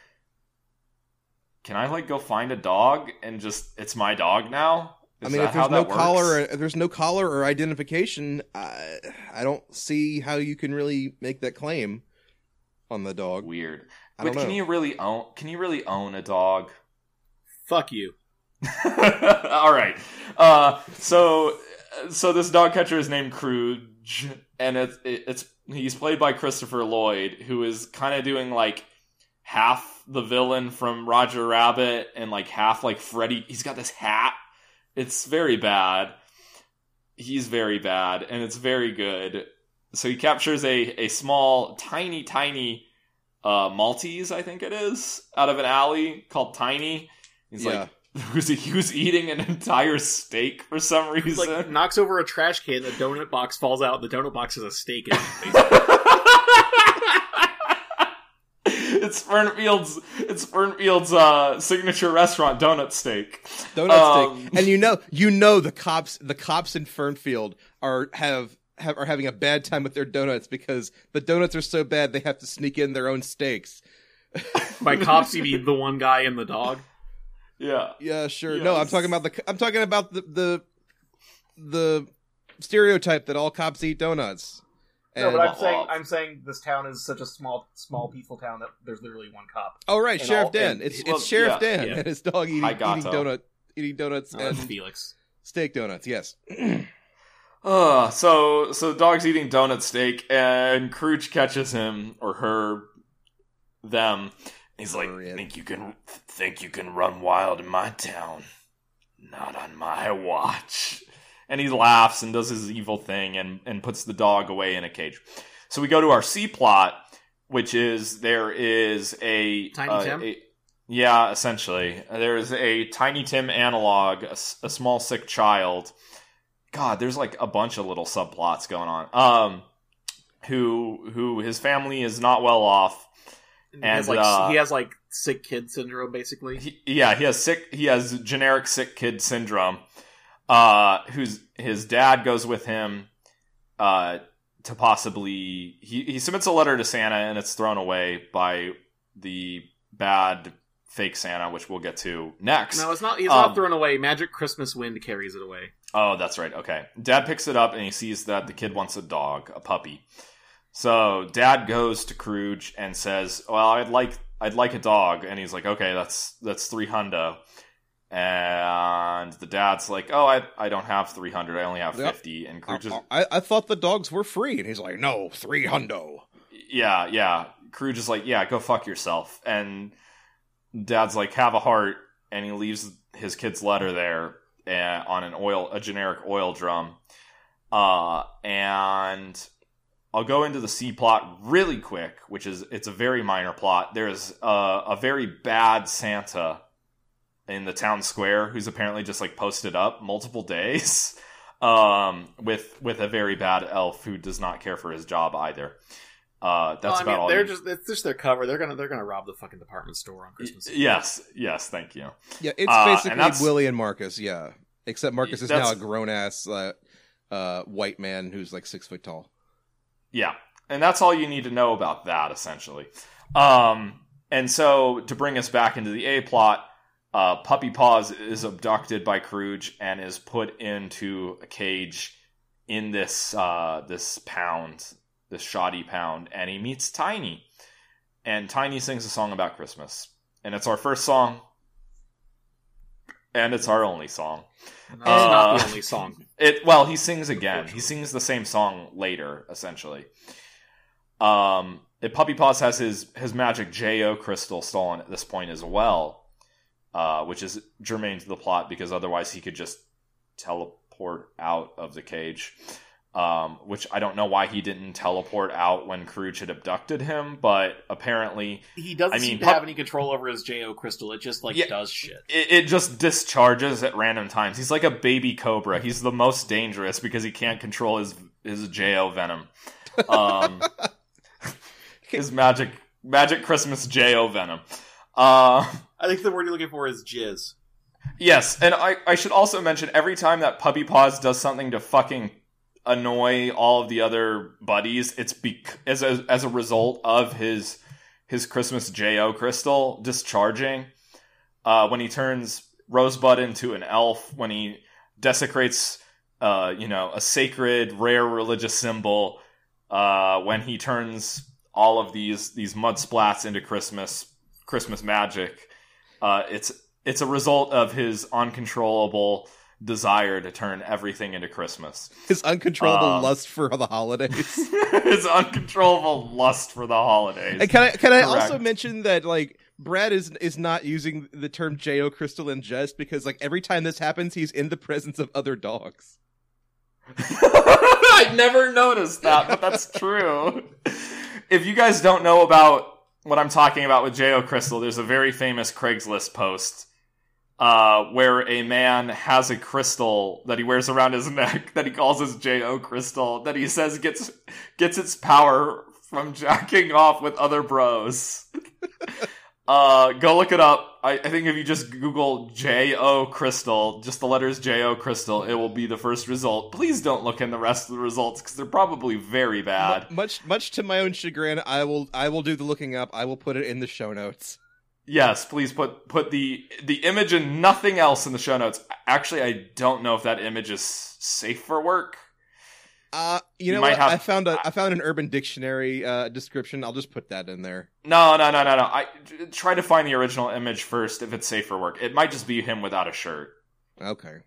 can I like go find a dog and just it's my dog now? I mean, if there's no collar, if there's no collar or identification, I, I don't see how you can really make that claim on the dog. weird. I But can you really own? Can you really own a dog? Fuck you. All right. Uh, so so this dog catcher is named Scrooge, and it's it's he's played by Christopher Lloyd, who is kind of doing like half the villain from Roger Rabbit and like half like Freddy. He's got this hat. It's very bad. He's very bad, and it's very good. So he captures a a small, tiny, tiny uh, Maltese, I think it is, out of an alley called Tiny. He's Yeah. like, who's who's eating an entire steak for some He reason. like knocks over a trash can, the donut box falls out, the donut box is a steak in it. it's Fernfield's it's Fernfield's uh, signature restaurant donut steak. Donut Um, steak, and you know, you know, the cops, the cops in Fernfield are have. Have, are having a bad time with their donuts because the donuts are so bad they have to sneak in their own steaks. By cops, you mean the one guy and the dog? Yeah. Yeah, sure. No, I'm talking about the. I'm talking about the the the stereotype that all cops eat donuts. No, but I'm saying I'm saying this town is such a small, small, peaceful town that there's literally one cop. oh right, Sheriff all- Dan. and- it's well, it's Sheriff yeah, Dan yeah. and his dog eating, Hi, eating donut eating donuts Uh, and Felix. steak donuts. Yes. Uh, so so the dog's eating donut steak and Scrooge catches him or her them. He's like, Her, yeah. think you can think you can run wild in my town. Not on my watch. And he laughs and does his evil thing and, and puts the dog away in a cage. So we go to our C plot, which is there is a Tiny uh, Tim? a- yeah, essentially. There is a Tiny Tim analog, a small sick child. God, there's like a bunch of little subplots going on. Um, who who his family is not well off. he has And, like uh, he has like sick kid syndrome, basically. He, yeah, he has sick. He has generic sick kid syndrome. Uh, whose his dad goes with him. Uh, to possibly he he submits a letter to Santa and it's thrown away by the bad fake Santa, which we'll get to next. No, it's not. He's Um, not thrown away. Magic Christmas wind carries it away. Oh, that's right. Okay. Dad picks it up and he sees that the kid wants a dog, a puppy. So dad goes to Scrooge and says, "Well, I'd like I'd like a dog." And he's like, "Okay, that's that's 3 hundo." And the dad's like, "Oh, I I don't have 300. I only have Yep. 50." And Scrooge is I, I thought the dogs were free, and he's like, "No, three hundo." yeah, yeah. Scrooge is like, yeah, go fuck yourself. And dad's like, have a heart, and he leaves his kid's letter there uh, on an oil, a generic oil drum. Uh, and I'll go into the C plot really quick, which is it's a very minor plot. There's a, a very bad Santa in the town square who's apparently just like posted up multiple days um, with with a very bad elf who does not care for his job either. Uh, that's Well, I about mean, all. they're you- just it's just their cover. They're gonna they're gonna rob the fucking department store on Christmas. Eve. yes, yes, thank you. Yeah, it's Uh, and basically that's- Willie and Marcus. Yeah, except Marcus is now a grown ass uh, uh, white man who's like six foot tall. Yeah, and that's all you need to know about that essentially. Um, and so to bring us back into the A plot, uh, Puppy Paws is abducted by Scrooge and is put into a cage in this uh, this pound, this shoddy pound, and he meets Tiny, and Tiny sings a song about Christmas, and it's our first song, and it's our only song. No, it's not Uh, the only song. It well, he sings again. He sings the same song later, essentially. Um, Puppy Paws has his his magic Jo crystal stolen at this point as well, uh, which is germane to the plot because otherwise he could just teleport out of the cage. Um, which I don't know why he didn't teleport out when Cruge had abducted him, but apparently He doesn't I mean, seem to pup- have any control over his Jo crystal. It just like Yeah. does shit. it, it just discharges at random times. He's like a baby cobra. He's the most dangerous because he can't control his his Jo venom. Um, his magic magic Christmas Jo venom. Uh, I think the word you're looking for is jizz. Yes, and I, I should also mention every time that Puppy Paws does something to fucking annoy all of the other buddies, it's bec- as a, as a result of his his Christmas Jo crystal discharging. Uh, when he turns Rosebud into an elf, when he desecrates, uh, you know, a sacred, rare religious symbol, uh, when he turns all of these these mud splats into Christmas Christmas magic, uh, it's it's a result of his uncontrollable desire to turn everything into Christmas. His uncontrollable Um, lust for the holidays. his uncontrollable lust for the holidays. And can I can I Correct. also mention that like Brad is is not using the term Jo crystal in jest because like every time this happens, he's in the presence of other dogs. I never noticed that, but that's true. If you guys don't know about what I'm talking about with Jo Crystal, there's a very famous Craigslist post uh, where a man has a crystal that he wears around his neck that he calls his Jo Crystal that he says gets gets its power from jacking off with other bros. Uh, go look it up. I, I think if you just Google J O Crystal, just the letters J O Crystal, it will be the first result. Please don't look in the rest of the results because they're probably very bad. Mu- much much to my own chagrin, I will I will do the looking up. I will put it in the show notes. Yes, please put put the the image and nothing else in the show notes. Actually, I don't know if that image is safe for work. Uh, you You know what? have- I found a I found an Urban Dictionary uh, description. I'll just put that in there. No, no, no, no, no. I try to find the original image first if it's safe for work. It might just be him without a shirt. Okay.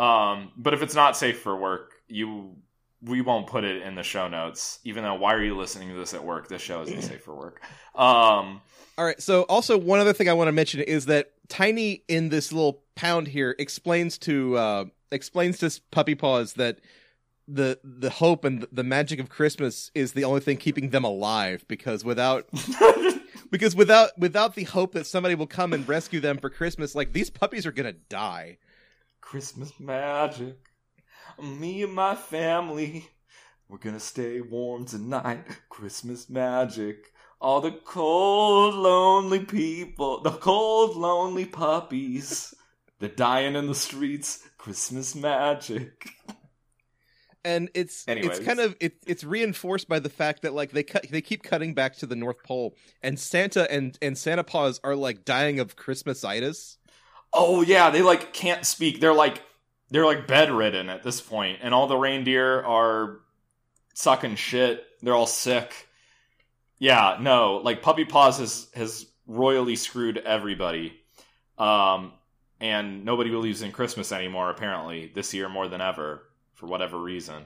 Um, but if it's not safe for work, you we won't put it in the show notes. Even though, why are you listening to this at work? This show isn't safe for work. Um, All right. So, also one other thing I want to mention is that Tiny in this little pound here explains to uh, explains to Puppy Paws that the the hope and the magic of Christmas is the only thing keeping them alive because without because without without the hope that somebody will come and rescue them for Christmas, like these puppies are gonna die. Christmas magic. Me and my family, we're gonna stay warm tonight. Christmas magic. All the cold, lonely people, the cold, lonely puppies, they're dying in the streets. Christmas magic. and it's Anyways. it's kind of it, it's reinforced by the fact that like they cut they keep cutting back to the North Pole and Santa and and Santa Paws are like dying of Christmasitis. Oh yeah, they like can't speak. They're like they're like bedridden at this point, and all the reindeer are sucking shit. They're all sick. Yeah, no, like Puppy Paws has has royally screwed everybody. Um, and nobody believes in Christmas anymore. Apparently, this year more than ever, for whatever reason.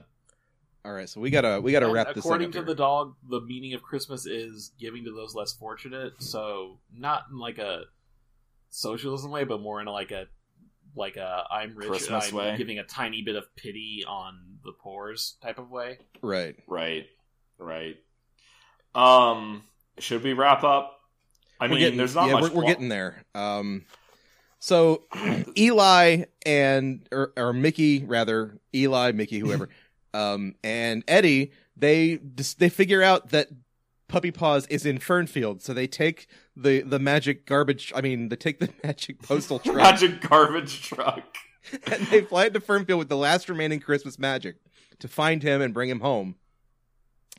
All right, so we gotta we gotta And wrap this. according to up the dog, the meaning of Christmas is giving to those less fortunate. So not in like a socialism way, but more in like a like a I'm rich, Christmas I'm way. giving a tiny bit of pity on the poor's type of way. right. Right, right. Um, should we wrap up? I We're mean, getting, there's not yeah, much. We're, we're getting there. Um, so Eli and or, or Mickey rather Eli, Mickey, whoever, um, and Eddie they they figure out that Puppy Paws is in Fernfield, so they take the the magic garbage. I mean, they take the magic postal truck magic garbage truck. and they fly into Fernfield with the last remaining Christmas magic to find him and bring him home.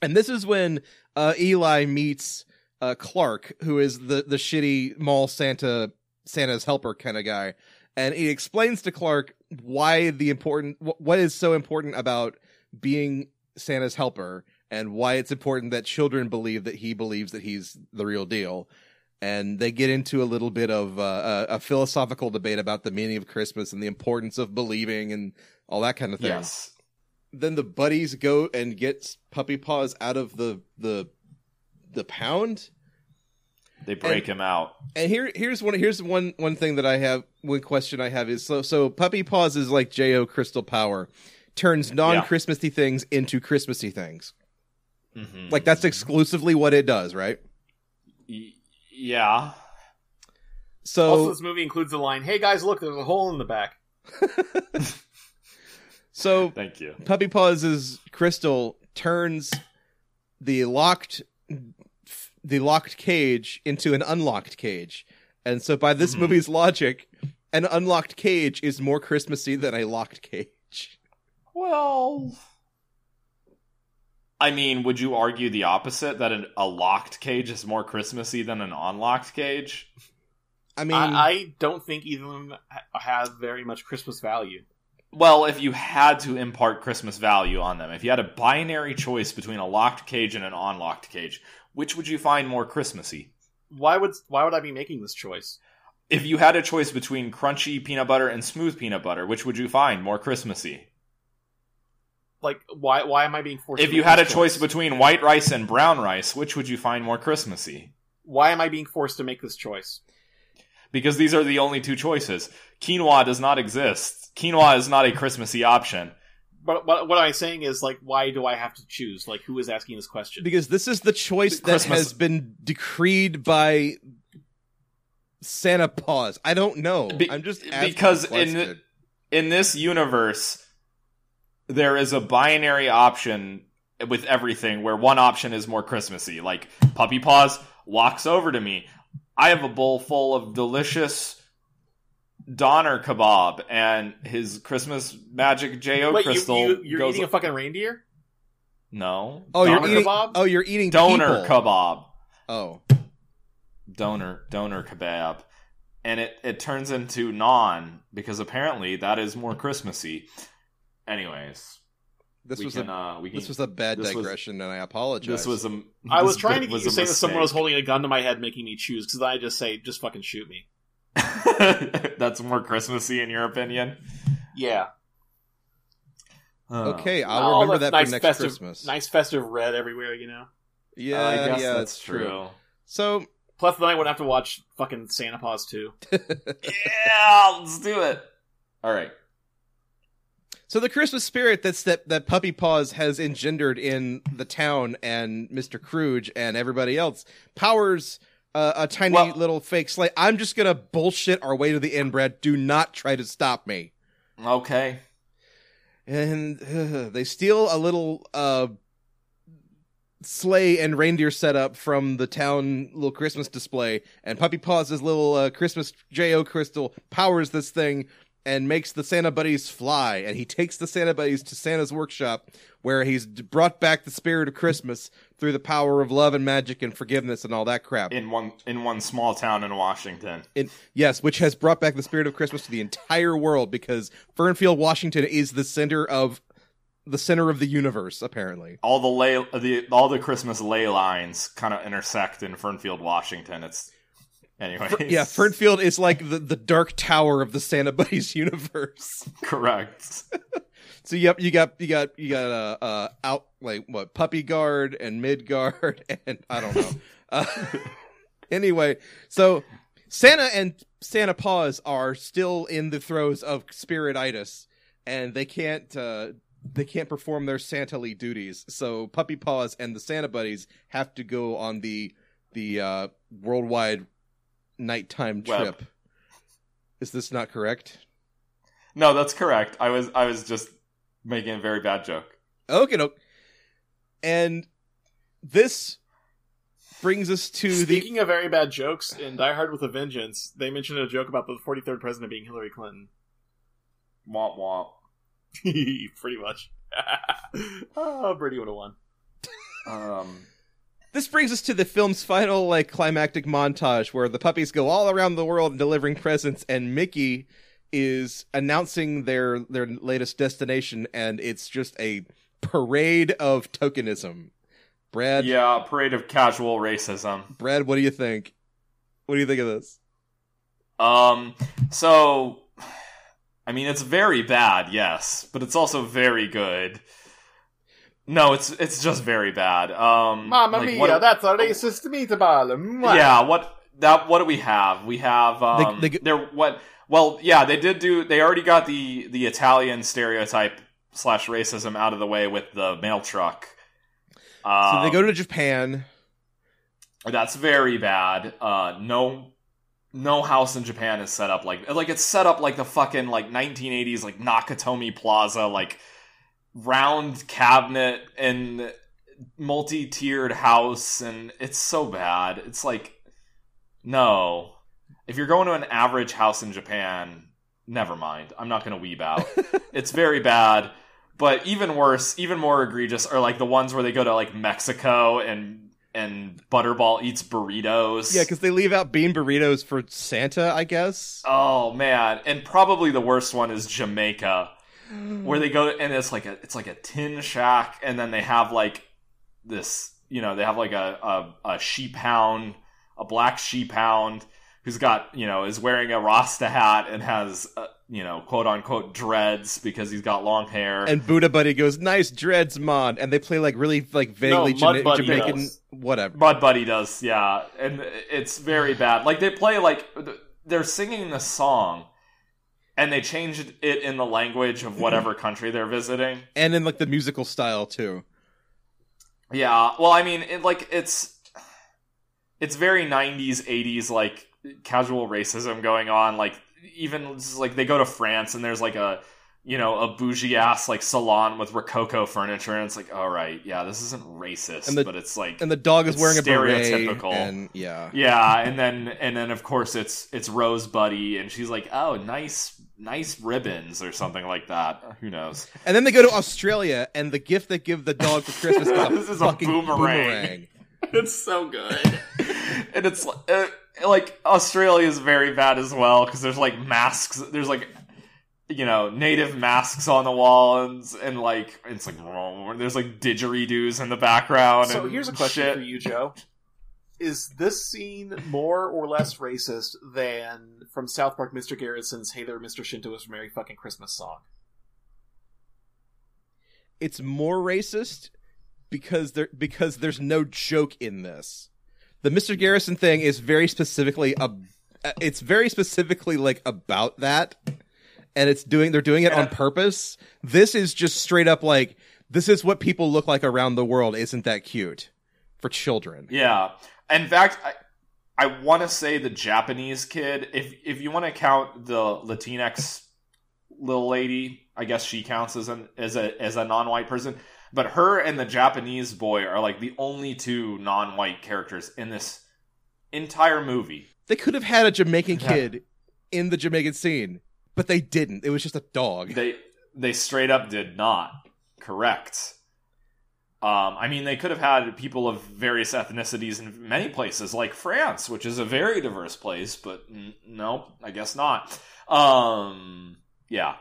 And this is when uh, Eli meets uh, Clark, who is the the shitty mall Santa Santa's helper kind of guy, and he explains to Clark why the important wh- what is so important about being Santa's helper and why it's important that children believe that he believes that he's the real deal. And they get into a little bit of uh, a, a philosophical debate about the meaning of Christmas and the importance of believing and all that kind of thing Yes. Then the buddies go and get puppy paws out of the the the pound They break him out. and here here's one here's one one thing that i have one question i have is so so puppy paws is like jo crystal power turns non-Christmassy things into Christmassy things. Mhm. Like that's exclusively what it does, right? Y- yeah. So also, this movie includes the line, "Hey guys, look, there's a hole in the back." so Thank you. Puppy Paws's crystal turns the locked the locked cage into an unlocked cage. And so by this Mhm. movie's logic, an unlocked cage is more Christmassy than a locked cage. Well, I mean, would you argue the opposite that an, a locked cage is more Christmassy than an unlocked cage? I mean, I, I don't think either of them have very much Christmas value. Well, if you had to impart Christmas value on them, if you had a binary choice between a locked cage and an unlocked cage, which would you find more Christmassy? Why would why would I be making this choice? If you had a choice between crunchy peanut butter and smooth peanut butter, which would you find more Christmassy? Like, why why am I being forced? If you had a this choice between white rice and brown rice, which would you find more Christmassy? why am I being forced to make this choice? Because these are the only two choices. Quinoa does not exist. Quinoa is not a Christmassy option. But, but what I'm saying is, like, why do I have to choose? Like, who is asking this question? because this is the choice that Christmas- has been decreed by Santa Paws. I don't know. Be- I'm just asking because in the- question. in this universe, there is a binary option with everything where one option is more Christmassy. Like Puppy Paws walks over to me. I have a bowl full of delicious Donner kebab, and his Christmas magic Jo Wait, you, crystal you, you're goes. eating a fucking reindeer? no, oh, you're eating. kebab? Oh, you're eating donor people. kebab, Oh, donor donor kebab, and it it turns into non because apparently that is more Christmassy. Anyways, this we was can a uh, we can this was a bad this was- digression, and I apologize. This was a. I was trying to get you a to say that someone was holding a gun to my head, making me choose. Because I just say, just fucking shoot me. That's more Christmassy in your opinion. Yeah. Uh, okay. I'll remember that nice for next festive, Christmas. Nice festive red everywhere, you know. Yeah, I guess yeah, that's true. So Plus, then I wouldn't have to watch fucking Santa Paws too. yeah, let's do it. All right. So the Christmas spirit that's that that Puppy Paws has engendered in the town and Mr. Scrooge and everybody else powers uh, a tiny Well- little fake sleigh. I'm just gonna bullshit our way to the end, Brad. Do not try to stop me. Okay. And uh, they steal a little uh, sleigh and reindeer setup from the town little Christmas display, and Puppy Paws' little uh, Christmas Jo crystal powers this thing and makes the Santa buddies fly. And he takes the Santa buddies to Santa's workshop, where he's brought back the spirit of Christmas through the power of love and magic and forgiveness and all that crap. In one in one small town in Washington. It- yes, which has brought back the spirit of Christmas to the entire world because Fernfield, Washington, is the center of the center of the universe. Apparently, All the lay the all the Christmas ley lines kind of intersect in Fernfield, Washington. It's anyway. yeah, Fernfield is like the the dark tower of the Santa Buddies universe. correct. So yep, you got you got you got uh, uh out like what puppy guard and Midgard and I don't know. Uh, anyway, so Santa and Santa Paws are still in the throes of spirititis, and they can't uh, they can't perform their Santa-ly duties. So Puppy Paws and the Santa Buddies have to go on the the uh, worldwide nighttime Web. trip. Is this not correct? No, that's correct. I was I was just making a very bad joke. Okay, no. And this brings us to the Speaking of very bad jokes, in Die Hard with a Vengeance, they mentioned a joke about the 43rd president being Hillary Clinton. Womp womp. Pretty much. oh, Brady would have won. Um, this brings us to the film's final like climactic montage where the puppies go all around the world delivering presents and Mickey is announcing their their latest destination and it's just a parade of tokenism. Brad, yeah, parade of casual racism. Brad, what do you think? What do you think of this? Um, so, I mean, it's very bad, yes, but it's also very good. No, it's it's just very bad. Um, Mamma like, mia, what- that's a racist meatball. Mwah. yeah. What that? What do we have? We have um, They- they- they're what? Well, yeah, they did do. They already got the the Italian stereotype slash racism out of the way with the mail truck. So Um, they go to Japan. That's very bad. Uh, no, no house in Japan is set up like like it's set up like the fucking like 1980s like Nakatomi Plaza like round cabinet and multi-tiered house and it's so bad. It's like no. If you're going to an average house in Japan, never mind. I'm not going to weeb out. it's very bad. But even worse, even more egregious are like the ones where they go to like Mexico and and Budderball eats burritos. Yeah, because they leave out bean burritos for Santa, I guess. oh man, and probably the worst one is Jamaica, where they go and it's like a it's like a tin shack, and then they have like this, you know, they have like a a, a sheep hound, a black sheep hound who's got you know is wearing a Rasta hat and has uh, you know quote unquote dreads because he's got long hair. And Buddha Buddy goes, "Nice dreads, mon," and they play like really like vaguely No, Mud Jama- Jamaican, does. whatever. Bud Buddy does, yeah, and it's very bad. Like they play like they're singing the song, and they changed it in the language of whatever country they're visiting. And in like the musical style too. Yeah, well, I mean, it, like it's it's very '90s, '80s like casual racism going on. Like even just, like they go to France and there's like a you know a bougie ass like salon with rococo furniture, and it's like, all right, yeah, this isn't racist, the- but it's like And the dog is wearing a beret. stereotypical. And yeah, Yeah, and then and then of course it's it's Rose Buddy, and she's like, "Oh, nice, nice ribbons" or something like that. Who knows? and then they go to Australia, and the gift they give the dog for Christmas is a This is a fucking boomerang. boomerang. It's so good. And it's uh, like Australia is very bad as well because there's like masks. There's like you know native masks on the wall, and and like it's like there's like didgeridoos in the background. So and here's a question shit. for you, Joe. Is this scene more or less racist than from South Park Mr. Garrison's Hey There, Mr. Shintoist Merry Fucking Christmas song? It's more racist because there because there's no joke in this. The Mr. Garrison thing is very specifically a, uh, it's very specifically like about that, and it's doing they're doing it on purpose. This is just straight up like this is what people look like around the world. Isn't that cute for children? Yeah. In fact, I, I want to say the Japanese kid. If if you want to count the Latinx little lady, I guess she counts as an as a as a non-white person. But her and the Japanese boy are like the only two non-white characters in this entire movie. They could have had a Jamaican Yeah. kid in the Jamaican scene, but they didn't. It was just a dog. They they straight up did not. Correct. Um, I mean, they could have had people of various ethnicities in many places, like France, which is a very diverse place. But n- no, I guess not. Um, yeah,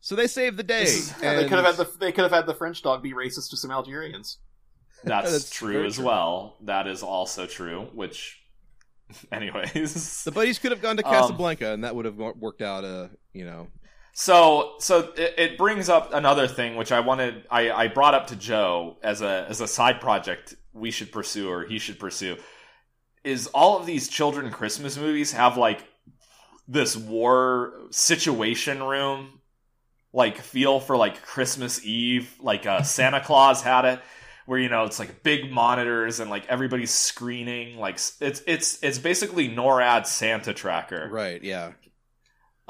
So they saved the day. This is- Yeah, they could have had the they could have had the French dog be racist to some Algerians. that's, That's true very as true. well. That is also true. Which, anyways, The buddies could have gone to Um, Casablanca, and that would have worked out. Uh, you know, So, so it, it brings up another thing which I wanted. I, I brought up to Joe as a as a side project we should pursue or he should pursue. Is all of these children Christmas movies have like this war situation room, like feel for like Christmas Eve, like uh, Santa Claus had it, where you know it's like big monitors and like everybody's screening. Like it's it's it's basically NORAD Santa tracker right? Yeah.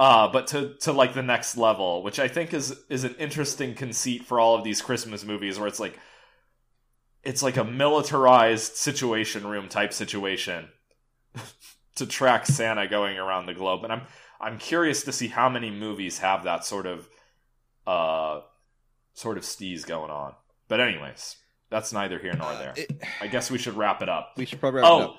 Uh, but to to like the next level, which I think is is an interesting conceit for all of these Christmas movies, where it's like it's like a militarized situation room type situation to track Santa going around the globe, and I'm I'm curious to see how many movies have that sort of uh sort of steez going on. But anyways, that's neither here nor there. It- I guess we should wrap it up. we should probably wrap it Oh, up.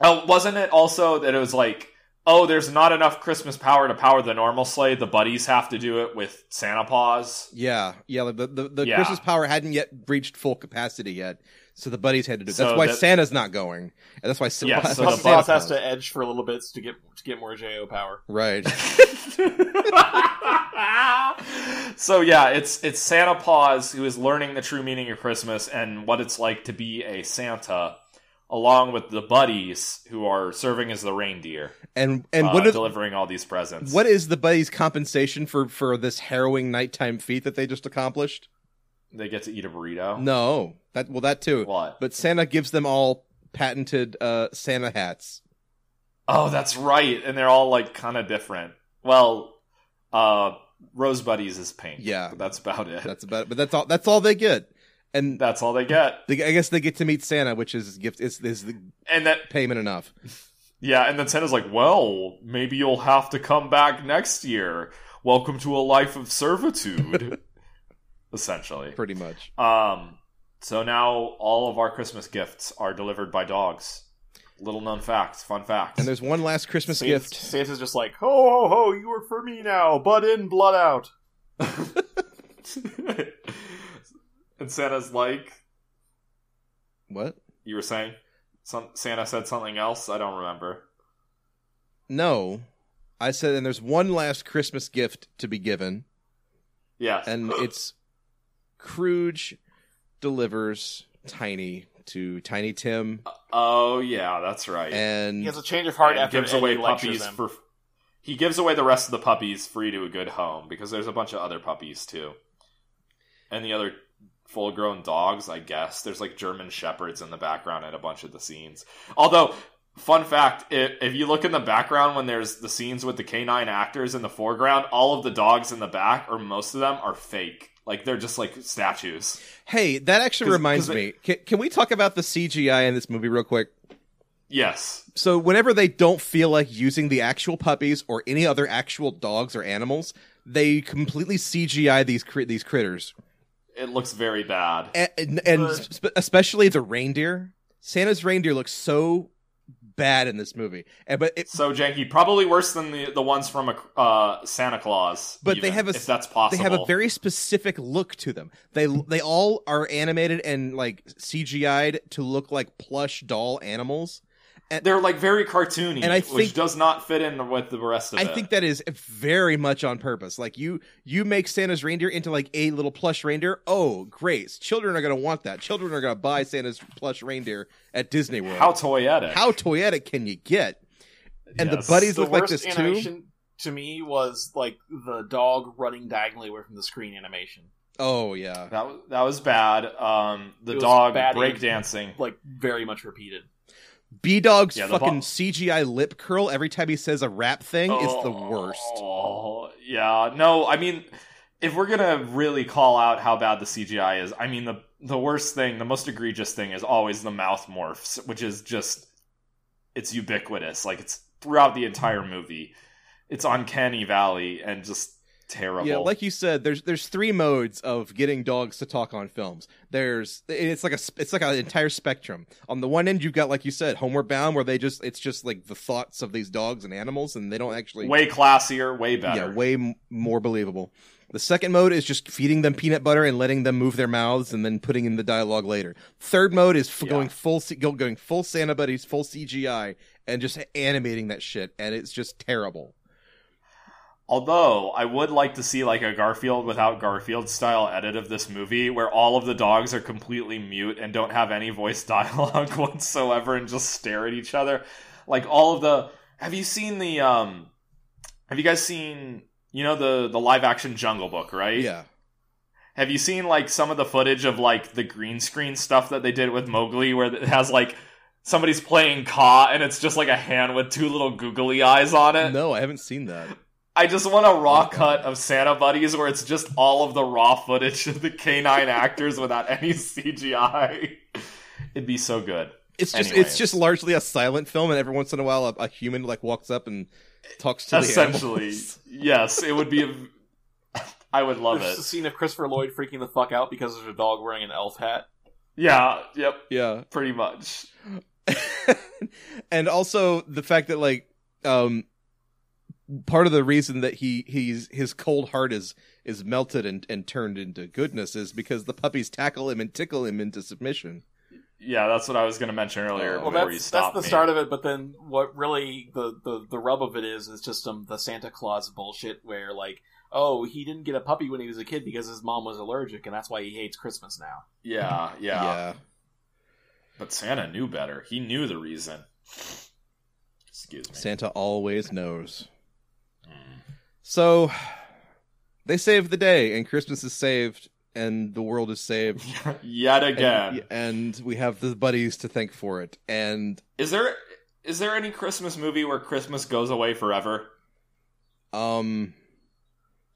oh, wasn't it also that it was like, oh, there's not enough Christmas power to power the normal sleigh. The buddies have to do it with Santa Paws. Yeah, yeah. like The the, the Yeah. Christmas power hadn't yet reached full capacity yet, so the buddies had to do. it. So That's why that- Santa's not going, and that's why. Yeah, that's so the Plus, Santa Claus has to edge for a little bit to get to get more Jo power. Right. so yeah, it's it's Santa Paws who is learning the true meaning of Christmas and what it's like to be a Santa, along with the buddies who are serving as the reindeer And and uh, what are, delivering all these presents. what is the buddies' compensation for for this harrowing nighttime feat that they just accomplished? they get to eat a burrito? No, that well that too. What? But Santa gives them all patented uh, Santa hats. Oh, that's right. And they're all like kind of different. Well, uh Rose Buddies is pink. Yeah. But that's about it. That's about it. But that's all. That's all they get. And That's all they get. they, I guess they get to meet Santa, which is gift is is the And that payment enough. yeah, and then Santa's like, "Well, maybe you'll have to come back next year. Welcome to a life of servitude." Essentially. Pretty much. Um so now all of our Christmas gifts are delivered by dogs. Little known fact, fun fact. And there's one last Christmas Santa's, gift. Santa's just like, ho ho ho, you work for me now. Butt in, blood out. and Santa's like, What? you were saying? Some, Santa said something else? I don't remember. No, I said. And there's one last Christmas gift to be given, Yes. and it's Scrooge delivers Tiny to Tiny Tim, oh, yeah, that's right. and He has a change of heart And after gives Eddie away lectures puppies for. He gives away the rest of the puppies free to a good home because there's a bunch of other puppies too, and the other full-grown dogs. I guess there's like German shepherds in the background at a bunch of the scenes. Although, fun fact: if, if you look in the background when there's the scenes with the canine actors in the foreground, all of the dogs in the back, or most of them, are fake. Like they're just like statues. hey, that actually 'Cause- reminds 'cause me. Can, can we talk about the CGI in this movie real quick? Yes. So whenever they don't feel like using the actual puppies or any other actual dogs or animals, they completely CGI these these critters, It looks very bad. and, and, and especially the reindeer. Santa's reindeer looks so bad in this movie, and but it, So janky, probably worse than the the ones from a uh, Santa Claus. But they have a if that's possible. they have a very specific look to them. They they all are animated and like CGI'd to look like plush doll animals. They're like very cartoony, And I which think- does not fit in with the rest of I it. I think that is very much on purpose. Like you, you make Santa's reindeer into like a little plush reindeer. Oh, great! Children are gonna want that. Children are gonna buy Santa's plush reindeer at Disney World. how toyetic. how toyetic can you get? And Yes. the buddies the look like this too. to me was like the dog running diagonally away from the screen animation. Oh yeah, that was that was bad. Um, the dog bad breakdancing. Like very much repeated. B Dog's Yeah, fucking bo- CGI lip curl every time he says a rap thing is the worst. Oh, yeah. No, I mean, if we're gonna really call out how bad the CGI is, I mean the the worst thing, the most egregious thing, is always the mouth morphs, which is just it's ubiquitous. Like it's throughout the entire movie. It's uncanny valley and just terrible. Yeah, like you said, there's there's three modes of getting dogs to talk on films. There's it's like a it's like an entire spectrum. On the one end, you've got like you said, Homeward Bound, where they just it's just like the thoughts of these dogs and animals, and they don't actually way classier, way better. yeah way m- more believable. The second mode is just feeding them peanut butter and letting them move their mouths, and then putting in the dialogue later. Third mode is f- Yeah. going full C- going full Santa buddies, full CGI, and just animating that shit, and it's just terrible. Although I would like to see like a Garfield without Garfield style edit of this movie where all of the dogs are completely mute and don't have any voice dialogue whatsoever and just stare at each other. Like all of the Have you seen the um Have you guys seen you know the the live action Jungle Book, right? Yeah, Have you seen like some of the footage of like the green screen stuff that they did with Mowgli where it has like somebody's playing Kaa and it's just like a hand with two little googly eyes on it? no, I haven't seen that. I just want a raw cut of Santa Buddies where it's just all of the raw footage of the canine actors without any CGI. It'd be so good. It's just Anyways. it's just largely a silent film, and every once in a while, a, a human like walks up and talks to the Essentially, yes, it would be. A, I would love There's it. a scene of Christopher Lloyd freaking the fuck out because there's a dog wearing an elf hat. Yeah, yep, yeah, pretty much. and also the fact that like um part of the reason that he he's his cold heart is is melted and and turned into goodness is because the puppies tackle him and tickle him into submission. Yeah, that's what I was going to mention earlier. Well, before you that's that's the me. start of it. But then what really the, the the rub of it is is just some the Santa Claus bullshit where like oh he didn't get a puppy when he was a kid because his mom was allergic and that's why he hates Christmas now. Yeah, yeah. But Santa knew better. He knew the reason. Excuse me. Santa always knows. Mm. So they saved the day, and Christmas is saved, and the world is saved. Yet again. And, and we have the buddies to thank for it. And Is there is there any Christmas movie where Christmas goes away forever? um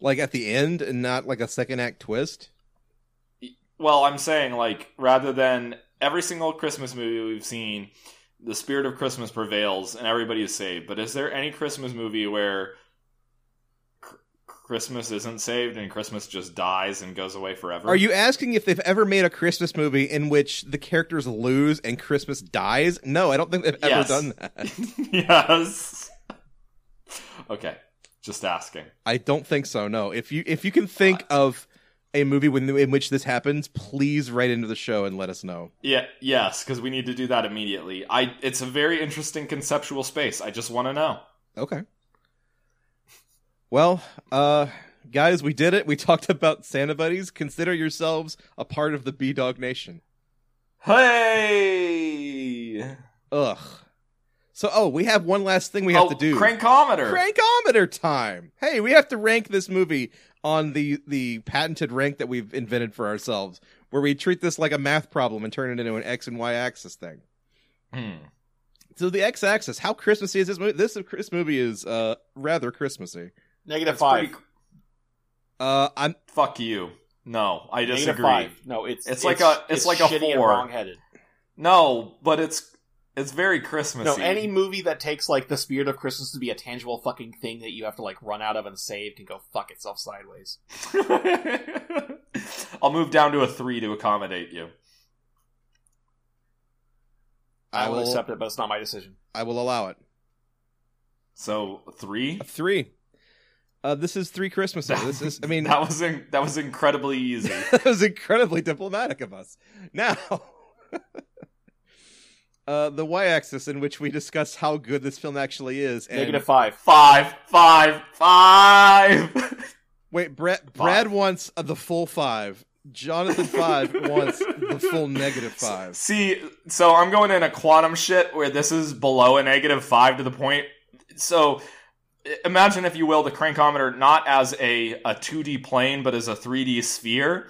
like at the end and not like a second act twist. Well, I'm saying like rather than every single Christmas movie we've seen, the spirit of Christmas prevails and everybody is saved. But is there any Christmas movie where Christmas isn't saved and Christmas just dies and goes away forever? Are you asking if they've ever made a Christmas movie in which the characters lose and Christmas dies? No, I don't think they've ever Yes. done that. yes. Okay, just asking. I don't think so. No. If you if you can think of a movie when, in which this happens, please write into the show and let us know. Yeah, yes, because we need to do that immediately. I. It's a very interesting conceptual space. I just want to know. Okay. Well, uh guys, we did it. We talked about Santa buddies. Consider yourselves a part of the B Dog Nation. Hey. Ugh. So, oh, we have one last thing we have oh, to do. Crankometer. Crankometer time. Hey, we have to rank this movie on the the patented rank that we've invented for ourselves, where we treat this like a math problem and turn it into an x and y axis thing. Hmm. So the x axis, how Christmassy is this movie? This Christmas movie is uh rather Christmassy. Negative That's five. pretty- Uh, I'm Fuck you. No, I Negative disagree. five. No, it's It's like a- it's like a four. wrong-headed. No, but it's it's very Christmassy. No, any movie that takes like the spirit of Christmas to be a tangible fucking thing that you have to like run out of and save can go fuck itself sideways. I'll move down to a three to accommodate you. I, I will will accept it, but it's not my decision. I will allow it. So three. A three. Uh, this is three Christmases. This is, I mean, that was in, that was incredibly easy. that was incredibly diplomatic of us. Now, uh, the y-axis in which we discuss how good this film actually is. And Negative five. Five, five, five. Wait, Brad. Brad wants uh, the full five. Jonathan five wants the full negative five. See, so I'm going in a quantum shit where this is below a negative five to the point. So imagine, if you will, the crankometer not as a, a 2D plane, but as a 3D sphere.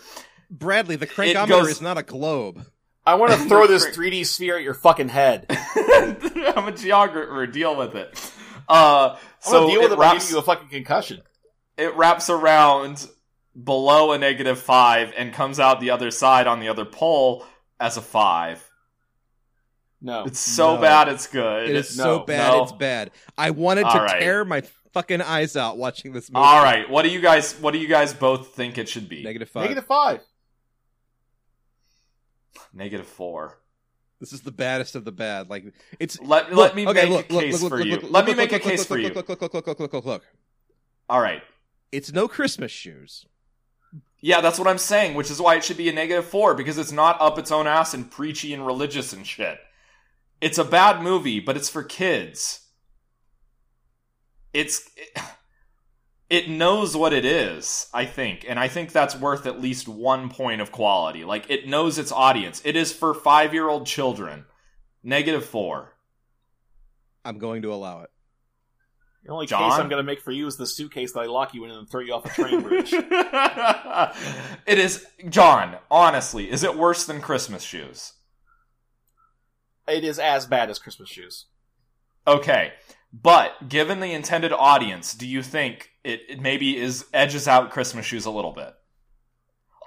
Bradley, the crankometer goes- is not a globe. I want to throw this 3D sphere at your fucking head. I'm a geographer. Deal with it. Uh, so gonna deal with it it by wraps, you a fucking concussion. it wraps around below a negative five and comes out the other side on the other pole as a five. No. It's so No. bad, it's good. It is no, so bad, no. it's bad. I wanted to All right. tear my fucking eyes out watching this movie. All right, what do you guys? What do you guys both think it should be? Negative five. Negative five. Negative four. This is the baddest of the bad. Like it's Let Look, let me okay, make look, a look, case for you. Let me make a case for you. Look, look, look, look, look, look, look, look. All right. It's no Christmas shoes. Yeah, that's what I'm saying, which is why it should be a negative four because it's not up its own ass and preachy and religious and shit. It's a bad movie, but it's for kids. It's it, it knows what it is, I think, and I think that's worth at least one point of quality. Like it knows its audience. It is for five year old children. Negative four. I'm going to allow it. The only John? case I'm going to make for you is the suitcase that I lock you in and throw you off a train bridge. it is John. Honestly, is it worse than Christmas shoes? It is as bad as Christmas shoes. Okay, but given the intended audience, do you think it, it maybe is edges out Christmas shoes a little bit?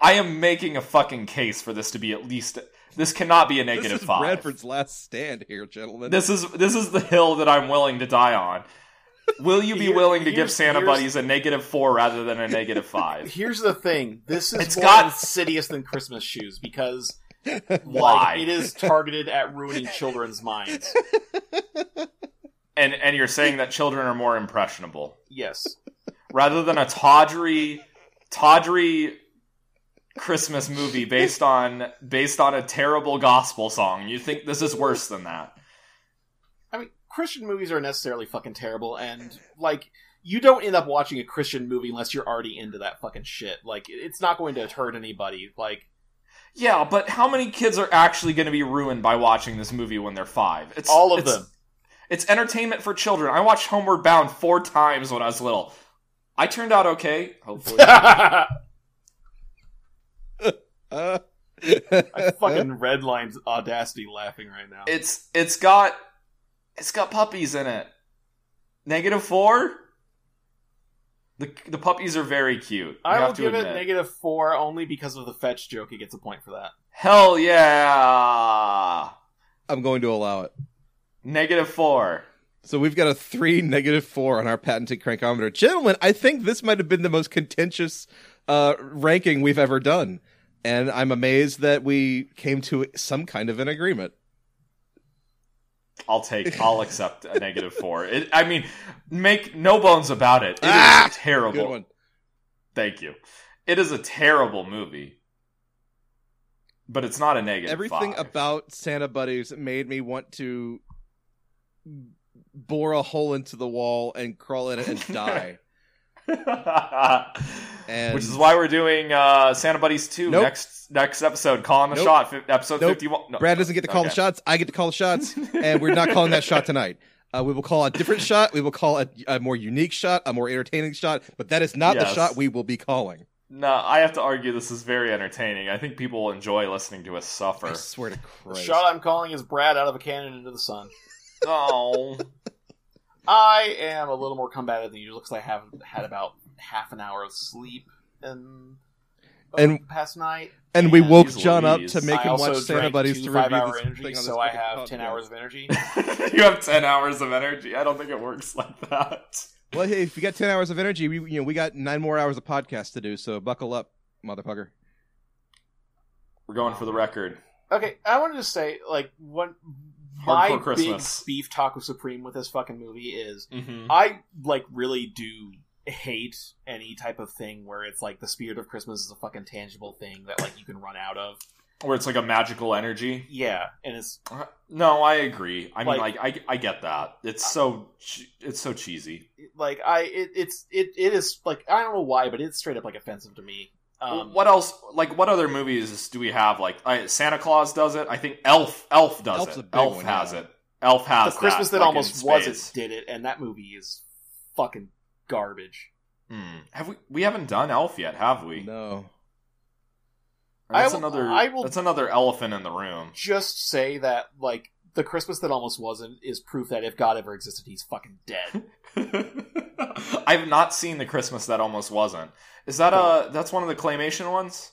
I am making a fucking case for this to be at least. This cannot be a negative this is five. Bradford's last stand here, gentlemen. This is this is the hill that I'm willing to die on. Will you be Here- willing to give Santa Buddies a negative four rather than a negative five? Here's the thing: this is It's more got- insidious than Christmas shoes because Why? like, it is targeted at ruining children's minds. And and you're saying that children are more impressionable Yes, rather than a tawdry, tawdry Christmas movie based on based on a terrible gospel song. You think this is worse than that? I mean Christian movies are necessarily fucking terrible, and like you don't end up watching a Christian movie unless you're already into that fucking shit. Like it's not going to hurt anybody. Like Yeah, but how many kids are actually going to be ruined by watching this movie when they're five? It's All of it's- them. It's entertainment for children. I watched Homeward Bound four times when I was little. I turned out okay, hopefully. I fucking redlined audacity laughing right now. it's it's got it's got puppies in it. Negative four. The the puppies are very cute. I will give admit. it negative four only because of the fetch joke. He gets a point for that. Hell yeah! I'm going to allow it. Negative four. So we've got a three negative four on our patented crankometer. Gentlemen, I think this might have been the most contentious uh, ranking we've ever done. And I'm amazed that we came to some kind of an agreement. I'll take. I'll accept a negative four. It, I mean, make no bones about it. It is Ah! a terrible. Thank you. It is a terrible movie, but it's not a negative. Everything five. about Santa Buddies made me want to bore a hole into the wall and crawl in it and die. And Which is why we're doing uh, Santa Buddies two Nope. next next episode. Calling the Nope. shot. Fi- episode Nope. fifty one. No. Brad doesn't get to call the shots. I get to call the shots, and we're not calling that shot tonight. Uh, we will call a different shot. We will call a, a more unique shot, a more entertaining shot. But that is not the shot we will be calling. No, I have to argue this is very entertaining. I think people will enjoy listening to us suffer. I swear to Christ. The Christ. shot I'm calling is Brad out of a cannon into the sun. oh, I am a little more combative than usual because I have had about half an hour of sleep in And- the past night. and we woke Jeez John up to make I him also watch Santa Buddies two to review five-hour this energy, thing on so this I fucking have ten hours of energy. you have ten hours of energy. I don't think it works like that. Well, hey, if you got ten hours of energy, we you know we got nine more hours of podcast to do. So buckle up, motherfucker. We're going for the record. Okay, I wanted to say like what my Hardcore big Christmas. beef taco supreme with this fucking movie is. Mm-hmm. I like really do hate any type of thing where it's like the spirit of Christmas is a fucking tangible thing that like you can run out of. Where it's like a magical energy. Yeah, and it's Uh, No, I agree. I mean, Like- like, I, I get that. It's so, it's so cheesy. like I it, it's it it is like I don't know why, but it's straight up like offensive to me. Um, what else? Like, what other movies do we have? Like, I, Santa Claus does it. I think Elf, Elf does Elf's it. Elf one, has yeah. it. Elf has the Christmas that, like, almost wasn't spades. did it, and that movie is fucking garbage. Hmm. Have we? We haven't done Elf yet, have we? No, Or That's I will- another. I will- That's another elephant in the room. Just say that like the Christmas that almost wasn't is proof that if God ever existed, he's fucking dead. I've not seen the Christmas that almost wasn't. Is that a? That's one of the claymation ones.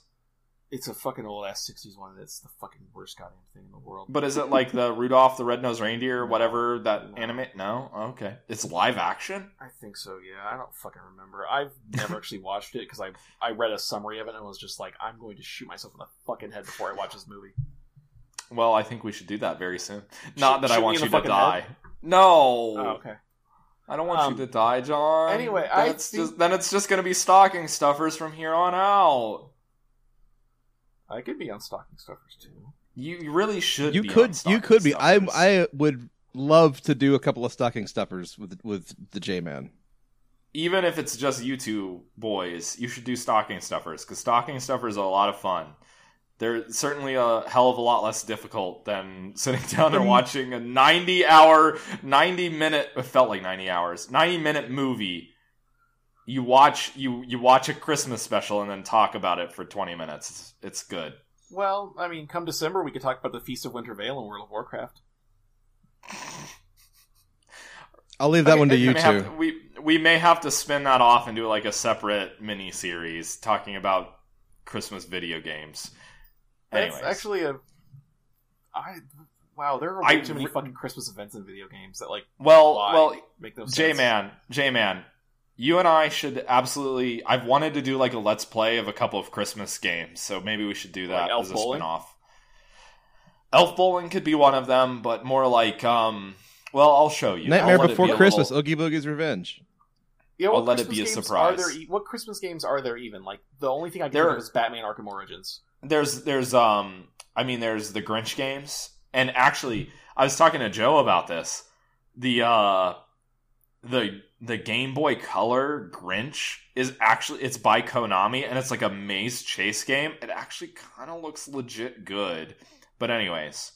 It's a fucking old ass sixties one. That's the fucking worst goddamn thing in the world. But is it like the Rudolph the Red-Nosed Reindeer, No. whatever that No. anime? No, okay. It's live action. I think so. Yeah, I don't fucking remember. I've never actually watched it because I I read a summary of it and was just like, I'm going to shoot myself in the fucking head before I watch this movie. Well, I think we should do that very soon. Not Shoot- that I want you to die. head? No, Oh, okay. I don't want Um, you to die, John. anyway, then I it's think- just then it's just gonna be stocking stuffers from here on out. I could be on stocking stuffers too. You you really should. you be on could you could be. I. I would love to do a couple of stocking stuffers with with the J Man. even if it's just you two boys, you should do stocking stuffers because stocking stuffers are a lot of fun. They're certainly a hell of a lot less difficult than sitting down and Mm. watching a 90 hour, 90 minute, it felt like 90 hours, 90 minute movie. You watch you you watch a Christmas special and then talk about it for 20 minutes. It's, it's good. Well, I mean, come December, we could talk about the Feast of Winter Veil in World of Warcraft. I'll leave that Okay, one to you may have two. to- we we may have to spin that off and do like a separate mini series talking about Christmas video games. That's Anyways. actually a. I wow, there are I too many re- fucking Christmas events in video games that like Well, why well, make those. J Man, J Man, you and I should absolutely. I've wanted to do like a let's play of a couple of Christmas games, so maybe we should do that Like as a Bowling? spin-off. Elf bowling could be one of them, but more like um. Well, I'll show you. Nightmare I'll Before be Christmas, little- Oogie Boogie's Revenge. Yeah, I'll what let it be a surprise. Are there, e- what Christmas games are there even? Like the only thing I can There think of is Batman Arkham Origins. There's there's um I mean there's the Grinch games and actually I was talking to Joe about this the uh the the Game Boy Color Grinch is actually it's by Konami and it's like a maze chase game. It actually kind of looks legit good. But anyways,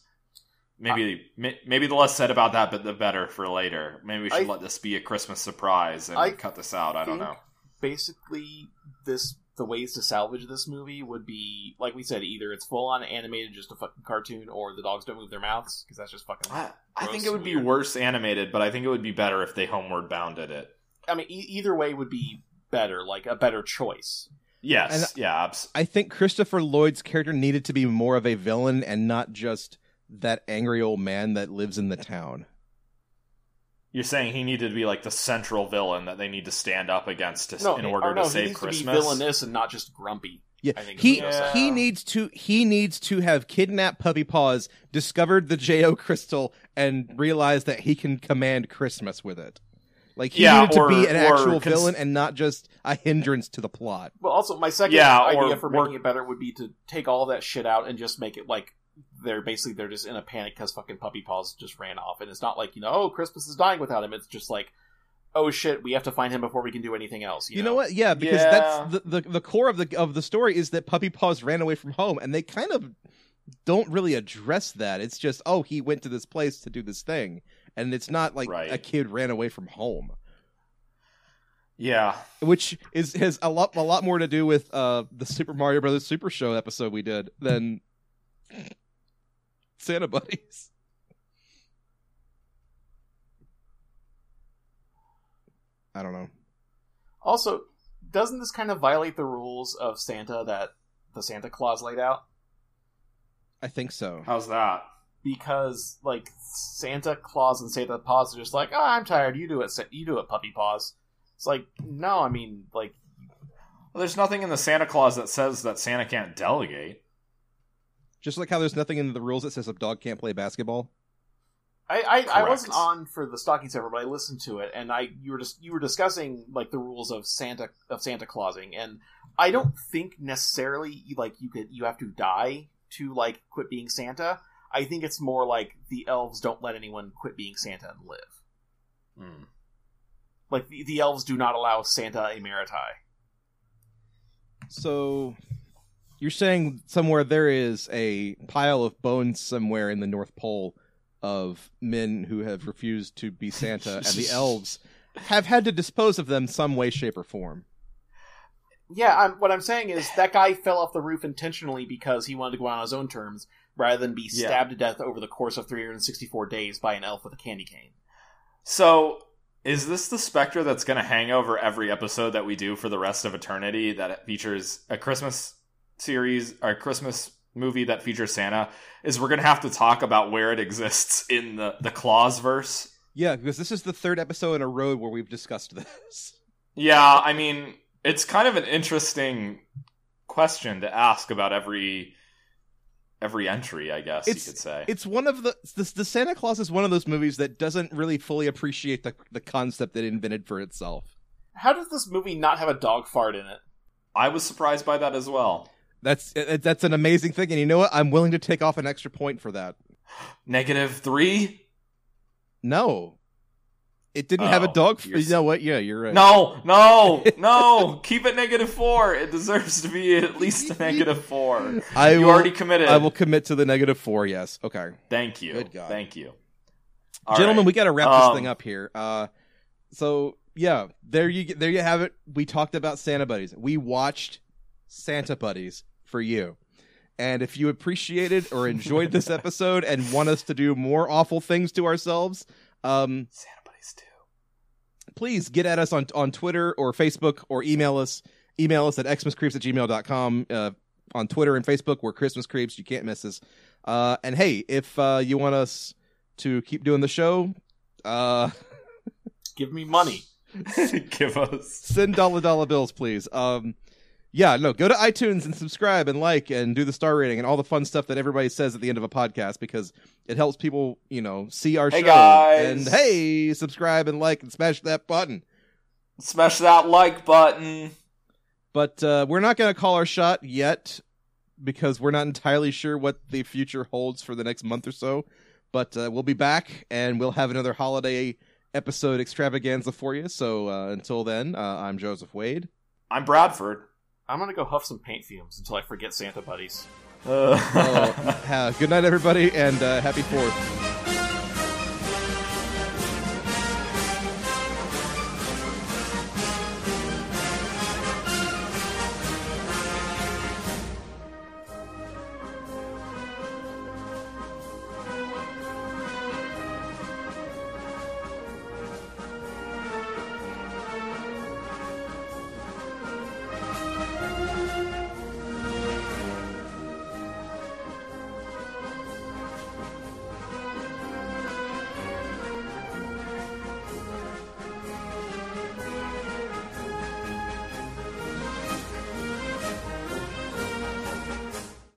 maybe maybe the less said about that, but the better for later. Maybe we should I- let this be a Christmas surprise and I cut this out. I don't know. Basically, this the ways to salvage this movie would be like we said, either it's full on animated, just a fucking cartoon, or the dogs don't move their mouths because that's just fucking. I, I think it would be worse animated, but I think it would be better if they homeward bounded it. I mean, e- either way would be better, like a better choice. Yes, And- yeah, abs- I think Christopher Lloyd's character needed to be more of a villain and not just that angry old man that lives in the town. You're saying he needed to be like the central villain that they need to stand up against to, No, in he- order oh, or no, to he save needs to be Christmas. villainous and not just grumpy. Yeah, I think he it's he needs to he needs to have kidnapped Puppy Paws, discovered the Jo crystal, and realized that he can command Christmas with it. Like he Yeah, needed to be an actual cons- villain and not just a hindrance to the plot. Well, also my second Yeah, idea or- for or- making it better would be to take all that shit out and just make it like they're basically they're just in a panic because fucking puppy paws just ran off, and it's not like you know oh Christmas is dying without him. It's just like oh shit we have to find him before we can do anything else. You, You, know? what? Yeah, because Yeah. that's the, the the core of the of the story is that Puppy Paws ran away from home, and they kind of don't really address that. It's just oh he went to this place to do this thing, and it's not like Right. a kid ran away from home. Yeah, which is has a lot a lot more to do with uh the Super Mario Brothers Super Show episode we did than Santa Buddies. I don't know. Also, doesn't this kind of violate the rules of Santa that the Santa Claus laid out? I think so. how's that? Because like Santa Claus and Santa Paws are just like, oh, I'm tired. You do it. Sa- You do it, Puppy Paws. It's like, no, I mean, like, Well, there's nothing in the Santa Claus that says that Santa can't delegate. Just like how there's nothing in the rules that says a dog can't play basketball. I, I, I wasn't on for the stocking stuffer, but I listened to it, and I you were just you were discussing like the rules of Santa of Santa Clausing, and I don't think necessarily like you could you have to die to like quit being Santa. I think it's more like the elves don't let anyone quit being Santa and live. Hmm. Like the, the elves do not allow Santa emeriti. So you're saying somewhere there is a pile of bones somewhere in the North Pole of men who have refused to be Santa, and the elves have had to dispose of them some way, shape, or form. Yeah, I'm, what I'm saying is that guy fell off the roof intentionally because he wanted to go out on his own terms rather than be Yeah. stabbed to death over the course of 364 days by an elf with a candy cane. So, is this the specter that's going to hang over every episode that we do for the rest of eternity that features a Christmas series or a Christmas movie that features Santa? Is we're going to have to talk about where it exists in the the Claus verse? Yeah, because this is the third episode in a row where we've discussed this. Yeah, I mean, it's kind of an interesting question to ask about every every entry, I guess It's- you could say. It's one of the the, the Santa Claus is one of those movies that doesn't really fully appreciate the the concept that it invented for itself. How does this movie not have a dog fart in it? I was surprised by that as well. That's that's an amazing thing, and you know what? I'm willing to take off an extra point for that. Negative three? No, it didn't have a Oh, dog. You know what? Yeah, you're right. No, no, no. Keep it negative four. It deserves to be at least a negative four. I you will, already committed. I will commit to the negative four. Yes. Okay, Thank you. Good God. Thank you. All gentlemen, right. we got to wrap Um, this thing up here. Uh, so yeah, there you there you have it. We talked about Santa buddies. We watched Santa buddies for you. And if you appreciated or enjoyed this episode and want us to do more awful things to ourselves, um, Santa buddies too. please get at us on on Twitter or Facebook or email us. Email us at xmascreeps at gmail.com. Uh, on Twitter and Facebook, we're Christmas Creeps. You can't miss us. Uh, and hey, if uh, you want us to keep doing the show, uh, Give me money. Give us. send dollar dollar bills, please. Um, yeah, no, go to iTunes and subscribe and like and do the star rating and all the fun stuff that everybody says at the end of a podcast because it helps people, you know, see our Hey, show. guys. And hey, subscribe and like and smash that button. Smash that like button. But uh, we're not going to call our shot yet because we're not entirely sure what the future holds for the next month or so. But uh, we'll be back and we'll have another holiday episode extravaganza for you. So uh, until then, uh, I'm Joseph Wade. I'm Bradford. I'm gonna go huff some paint fumes until I forget Santa buddies. Uh, Oh, ha- good night, everybody, and uh, happy Fourth.